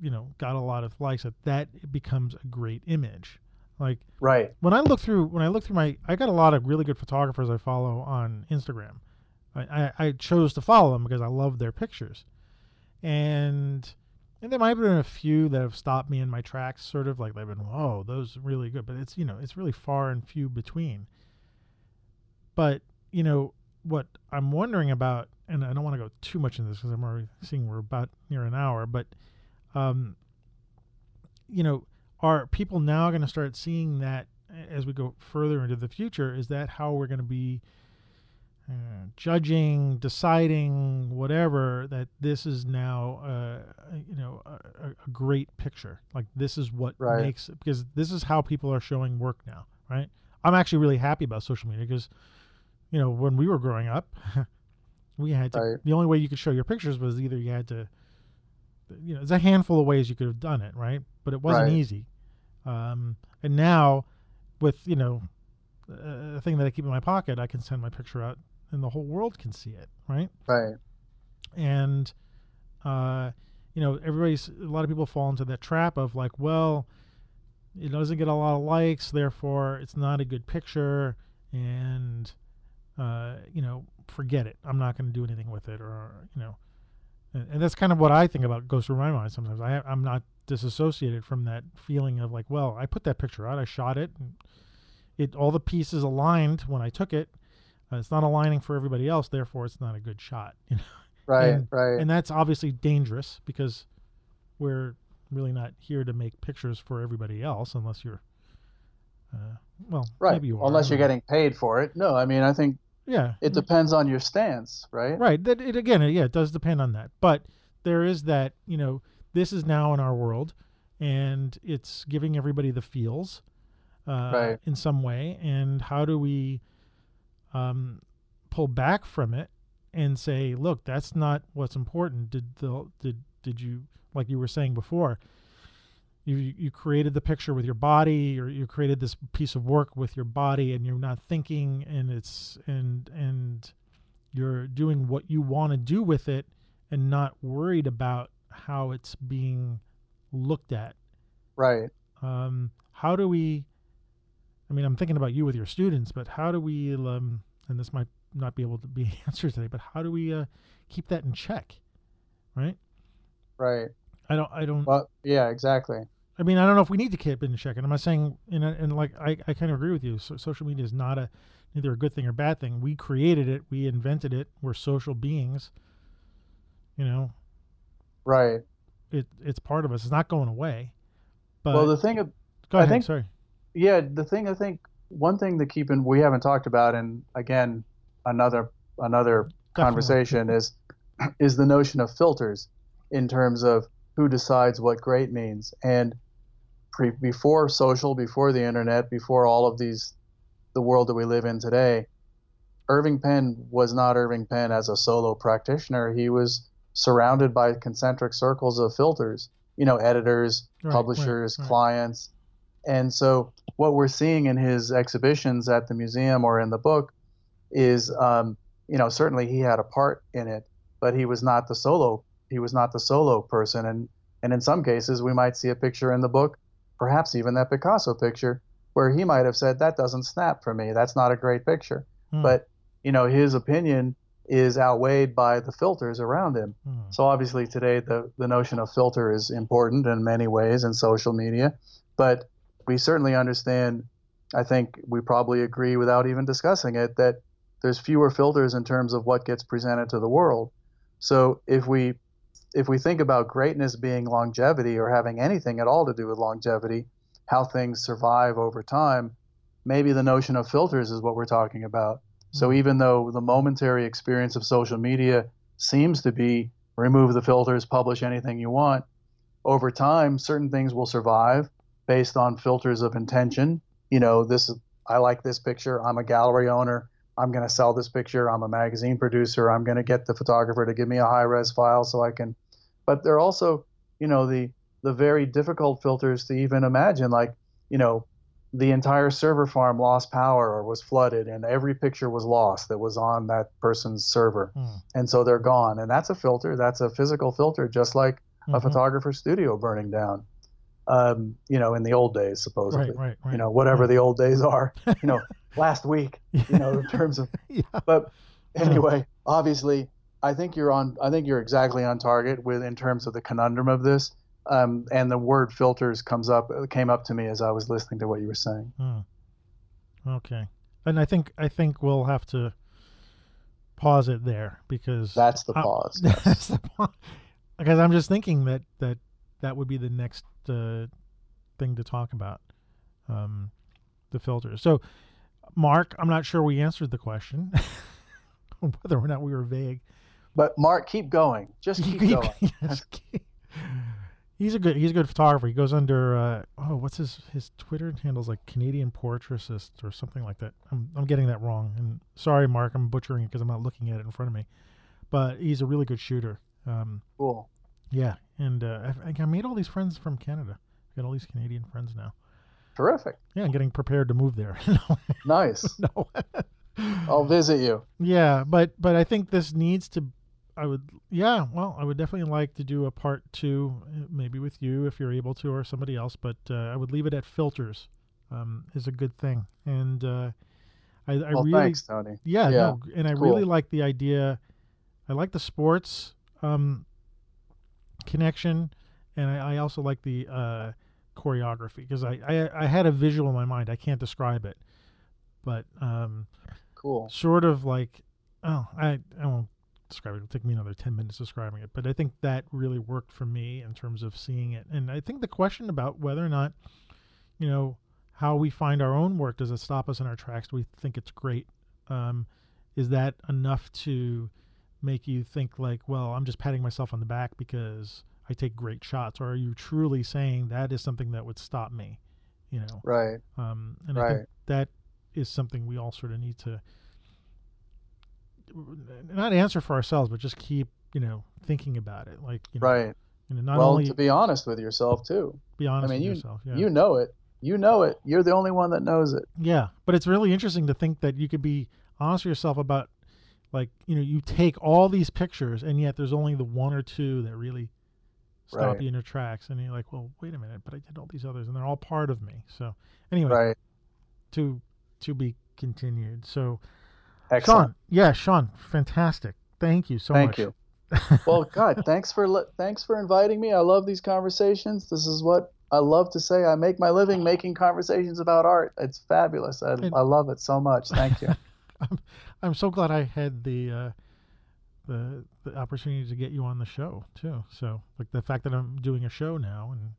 you know got a lot of likes that that becomes a great image like right when i look through when i look through my i got a lot of really good photographers i follow on instagram I, I, chose to follow them because I love their pictures. And and there might have been a few that have stopped me in my tracks, sort of like they've been, whoa, those are really good. But it's you know, it's really far and few between. But, you know, what I'm wondering about, and I don't want to go too much into this because I'm already seeing we're about near an hour, but um, you know, are people now going to start seeing that as we go further into the future? Is that how we're going to be uh, judging, deciding, whatever, that this is now, uh, you know, a, a, great picture. Like this is what right. makes because this is how people are showing work now, right? I'm actually really happy about social media because, you know, when we were growing up, we had to. Right. The only way you could show your pictures was either you had to, you know, there's a handful of ways you could have done it, right? But it wasn't right. easy. Um, and now, with you know, a thing that I keep in my pocket, I can send my picture out and the whole world can see it, right? Right. And uh, you know, everybody's a lot of people fall into that trap of like, well, it doesn't get a lot of likes, therefore it's not a good picture, and uh, you know, forget it. I'm not going to do anything with it, or you know, and, and, that's kind of what I think about goes through my mind sometimes. I I'm not disassociated from that feeling of like, well, I put that picture out, I shot it, and it all the pieces aligned when I took it, uh, it's not aligning for everybody else, therefore it's not a good shot. You know? Right, and, right. And that's obviously dangerous because we're really not here to make pictures for everybody else unless you're uh, well, right. maybe you are. Unless you're getting paid for it. No, I mean, I think yeah, it depends on your stance, right? Right. That it again, yeah, it does depend on that. But there is that, you know, this is now in our world, and it's giving everybody the feels, uh, right. in some way. And how do we um, pull back from it and say, look, that's not what's important. Did the did did you like you were saying before? You you created the picture with your body, or you created this piece of work with your body, and you're not thinking, and it's and and you're doing what you want to do with it, and not worried about how it's being looked at. Right. Um, how do we I mean, I'm thinking about you with your students, but how do we, um, and this might not be able to be answered today, but how do we uh, keep that in check, right? Right. I don't. I don't. Well, yeah, exactly. I mean, I don't know if we need to keep in check, and I'm not saying, and, and like I, I kind of agree with you. So social media is not a neither a good thing or bad thing. We created it, we invented it. We're social beings. You know. Right. It it's part of us. It's not going away. But well, the thing. Of, go ahead. I think, sorry yeah, the thing I think one thing to keep in we haven't talked about, and again, another another Definitely. conversation is is the notion of filters in terms of who decides what great means. And pre, before social, before the internet, before all of these, the world that we live in today, Irving Penn was not Irving Penn as a solo practitioner. He was surrounded by concentric circles of filters, you know, editors, Right, publishers, right, right. clients. And so what we're seeing in his exhibitions at the museum or in the book is, um, you know, certainly he had a part in it, but he was not the solo. He was not the solo person. And and in some cases, we might see a picture in the book, perhaps even that Picasso picture, where he might have said, "That doesn't snap for me. That's not a great picture." Hmm. But you know, his opinion is outweighed by the filters around him. Hmm. So obviously today the, the notion of filter is important in many ways in social media, but we certainly understand, I think we probably agree without even discussing it, that there's fewer filters in terms of what gets presented to the world. So if we if we think about greatness being longevity or having anything at all to do with longevity, how things survive over time, maybe the notion of filters is what we're talking about. So Mhm. even though the momentary experience of social media seems to be remove the filters, publish anything you want, over time certain things will survive based on filters of intention. You know, this I like this picture, I'm a gallery owner, I'm going to sell this picture, I'm a magazine producer, I'm going to get the photographer to give me a high res file so I can but there are also, you know, the the very difficult filters to even imagine like, you know, the entire server farm lost power or was flooded and every picture was lost that was on that person's server. Hmm. and so they're gone. And that's a filter. That's a physical filter just like a Mhm. photographer's studio burning down um, you know in the old days supposedly. Right, right, right. you know whatever the old days are you know last week you know in terms of yeah. but anyway obviously i think you're on i think you're exactly on target with in terms of the conundrum of this um, and the word filters comes up came up to me as i was listening to what you were saying Hmm. Okay. And I think I think we'll have to pause it there because that's the Uh, pause that's the point. Because I'm just thinking that that that would be the next uh, thing to talk about, um, the filters. So, Mark, I'm not sure we answered the question whether or not we were vague. but mark keep going just keep going yes, keep- he's a good he's a good photographer. He goes under uh, oh what's his his Twitter handles like Canadian portraitist or something like that. I'm I'm getting that wrong. And sorry, Mark, I'm butchering it because I'm not looking at it in front of me. But he's a really good shooter. Um, cool yeah, and uh, I, I made all these friends from Canada. I Got all these Canadian friends now. Terrific Yeah, I'm getting prepared to move there. nice no. i'll visit you Yeah, but but I think this needs to. I would yeah, well, I would definitely like to do a part two, uh, maybe with you if you're able to, or somebody else. But uh, I would leave it at filters. Um, is a good thing, and uh, I, I well really thanks tony yeah, Yeah, no, and I cool. really like the idea. I like the sports um, connection, and I, I also like the uh, choreography because I, I I had a visual in my mind. I can't describe it, but um, cool sort of like oh I I won't describe it. It'll take me another ten minutes describing it, but I think that really worked for me in terms of seeing it. And I think the question about whether or not you know how we find our own work does it stop us in our tracks? Do we think it's great? Um, is that enough to make you think like, well, I'm just patting myself on the back because I take great shots, or are you truly saying that is something that would stop me? You know, right um, and I think that is something we all sort of need to not answer for ourselves, but just keep you know thinking about it. Like you know, right you know, not well only to be honest with yourself too be honest I mean, with you- yourself. Yeah. you know it you know it you're the only one that knows it yeah, but it's really interesting to think that you could be honest with yourself about like you know you take all these pictures and yet there's only the one or two that really stop Right. you in your tracks, and you're like, well, wait a minute, but I did all these others, and they're all part of me. So anyway, right to to be continued. So excellent Sean, yeah, Sean, fantastic. Thank you so thank much. you well god thanks for thanks for inviting me i love these conversations this is what i love to say i make my living making conversations about art it's fabulous i, And- I love it so much thank you I'm, I'm so glad I had the uh, the the opportunity to get you on the show too. So like the fact that I'm doing a show now and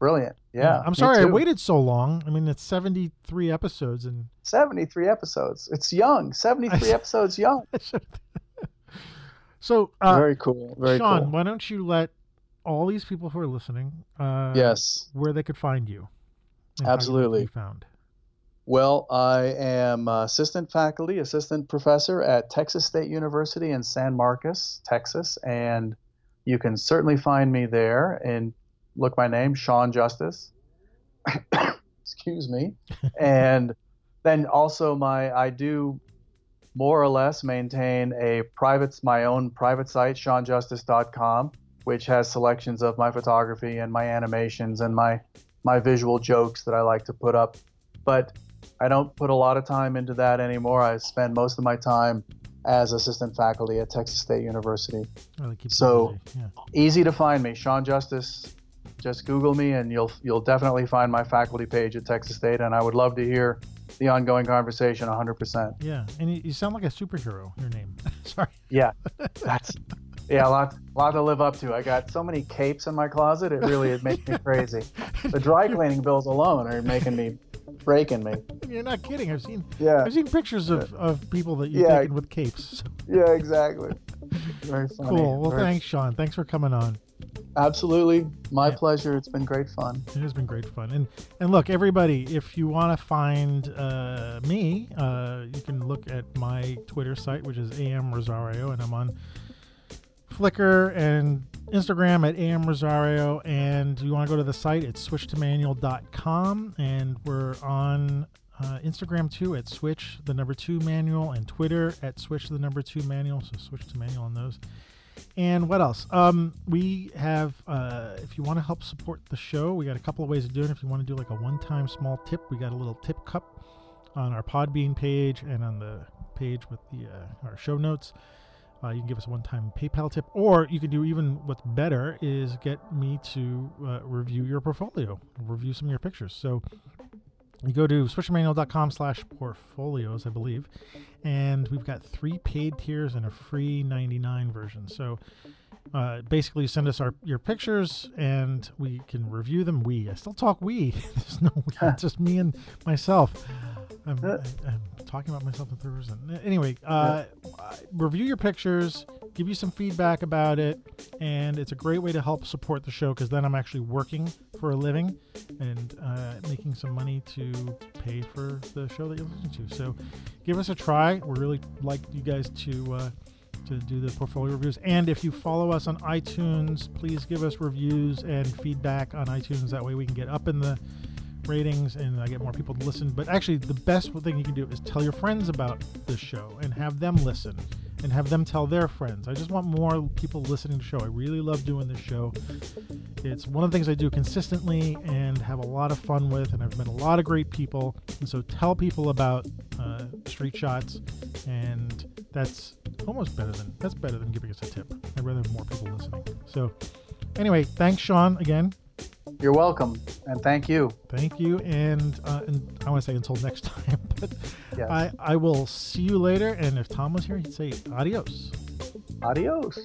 brilliant yeah I'm sorry I waited so long. I mean it's 73 episodes and 73 episodes it's young 73 episodes young so uh, very cool very Sean, cool why don't you let all these people who are listening, uh, yes, where they could find you. and how you like to Absolutely. found. Well, I am assistant faculty, assistant professor at Texas State University in San Marcos, Texas, and you can certainly find me there and look my name, Sean Justice. Excuse me. and then also my I do more or less maintain a private my own private site, seanjustice.com, which has selections of my photography and my animations and my my visual jokes that I like to put up. But I don't put a lot of time into that anymore. I spend most of my time as assistant faculty at Texas State University. Really So- yeah. Easy to find me, Sean Justice. Just Google me, and you'll you'll definitely find my faculty page at Texas State. And I would love to hear the ongoing conversation 100%. Yeah, and you, you sound like a superhero. Your name. Sorry. Yeah, that's yeah, a lot lot to live up to. I got so many capes in my closet. It really it makes me crazy. The dry cleaning bills alone are making me breaking me. You're not kidding. I've seen Yeah, I've seen pictures of, of people that you've Yeah. taken with capes. Yeah, exactly. Very funny. cool. Well, Very- thanks, Sean. Thanks for coming on. Absolutely, my Yeah. pleasure. It's been great fun. It has been great fun. And and look, everybody, if you want to find uh, me, uh, you can look at my Twitter site, which is am rosario, and I'm on Flickr and Instagram at am rosario. And you want to go to the site, it's switchtomanual.com, and we're on. Uh, Instagram too at switch the number two manual and Twitter at switch the number two manual. So switch to manual on those. And what else? Um, we have, uh, if you want to help support the show, we got a couple of ways of doing it. If you want to do like a one time small tip, we got a little tip cup on our Podbean page and on the page with the uh, our show notes. Uh, you can give us a one time PayPal tip, or you can do even what's better is get me to uh, review your portfolio, review some of your pictures. So you go to switchmanual.com slash portfolios, I believe, and we've got three paid tiers and a free 99 version. So uh, basically, send us our your pictures and we can review them. We, I still talk we. There's no we, it's just me and myself. I'm, I, I'm talking about myself in third person. Anyway, uh, uh, review your pictures, give you some feedback about it, and it's a great way to help support the show because then I'm actually working for a living and uh, making some money to pay for the show that you're listening to. So give us a try. We really like you guys to uh, to do the portfolio reviews. And if you follow us on iTunes, please give us reviews and feedback on iTunes. That way we can get up in the ratings and I get more people to listen. But actually, the best thing you can do is tell your friends about the show and have them listen and have them tell their friends. I just want more people listening to the show. I really love doing this show. It's one of the things I do consistently and have a lot of fun with, and I've met a lot of great people. And so tell people about uh, Street Shots, and that's almost better than that's better than giving us a tip. I'd rather have more people listening. So anyway, thanks, Sean, again. You're welcome, and thank you. Thank you, and uh, and I want to say until next time, but Yes. I I will see you later. And if Tom was here, he'd say adios. Adios.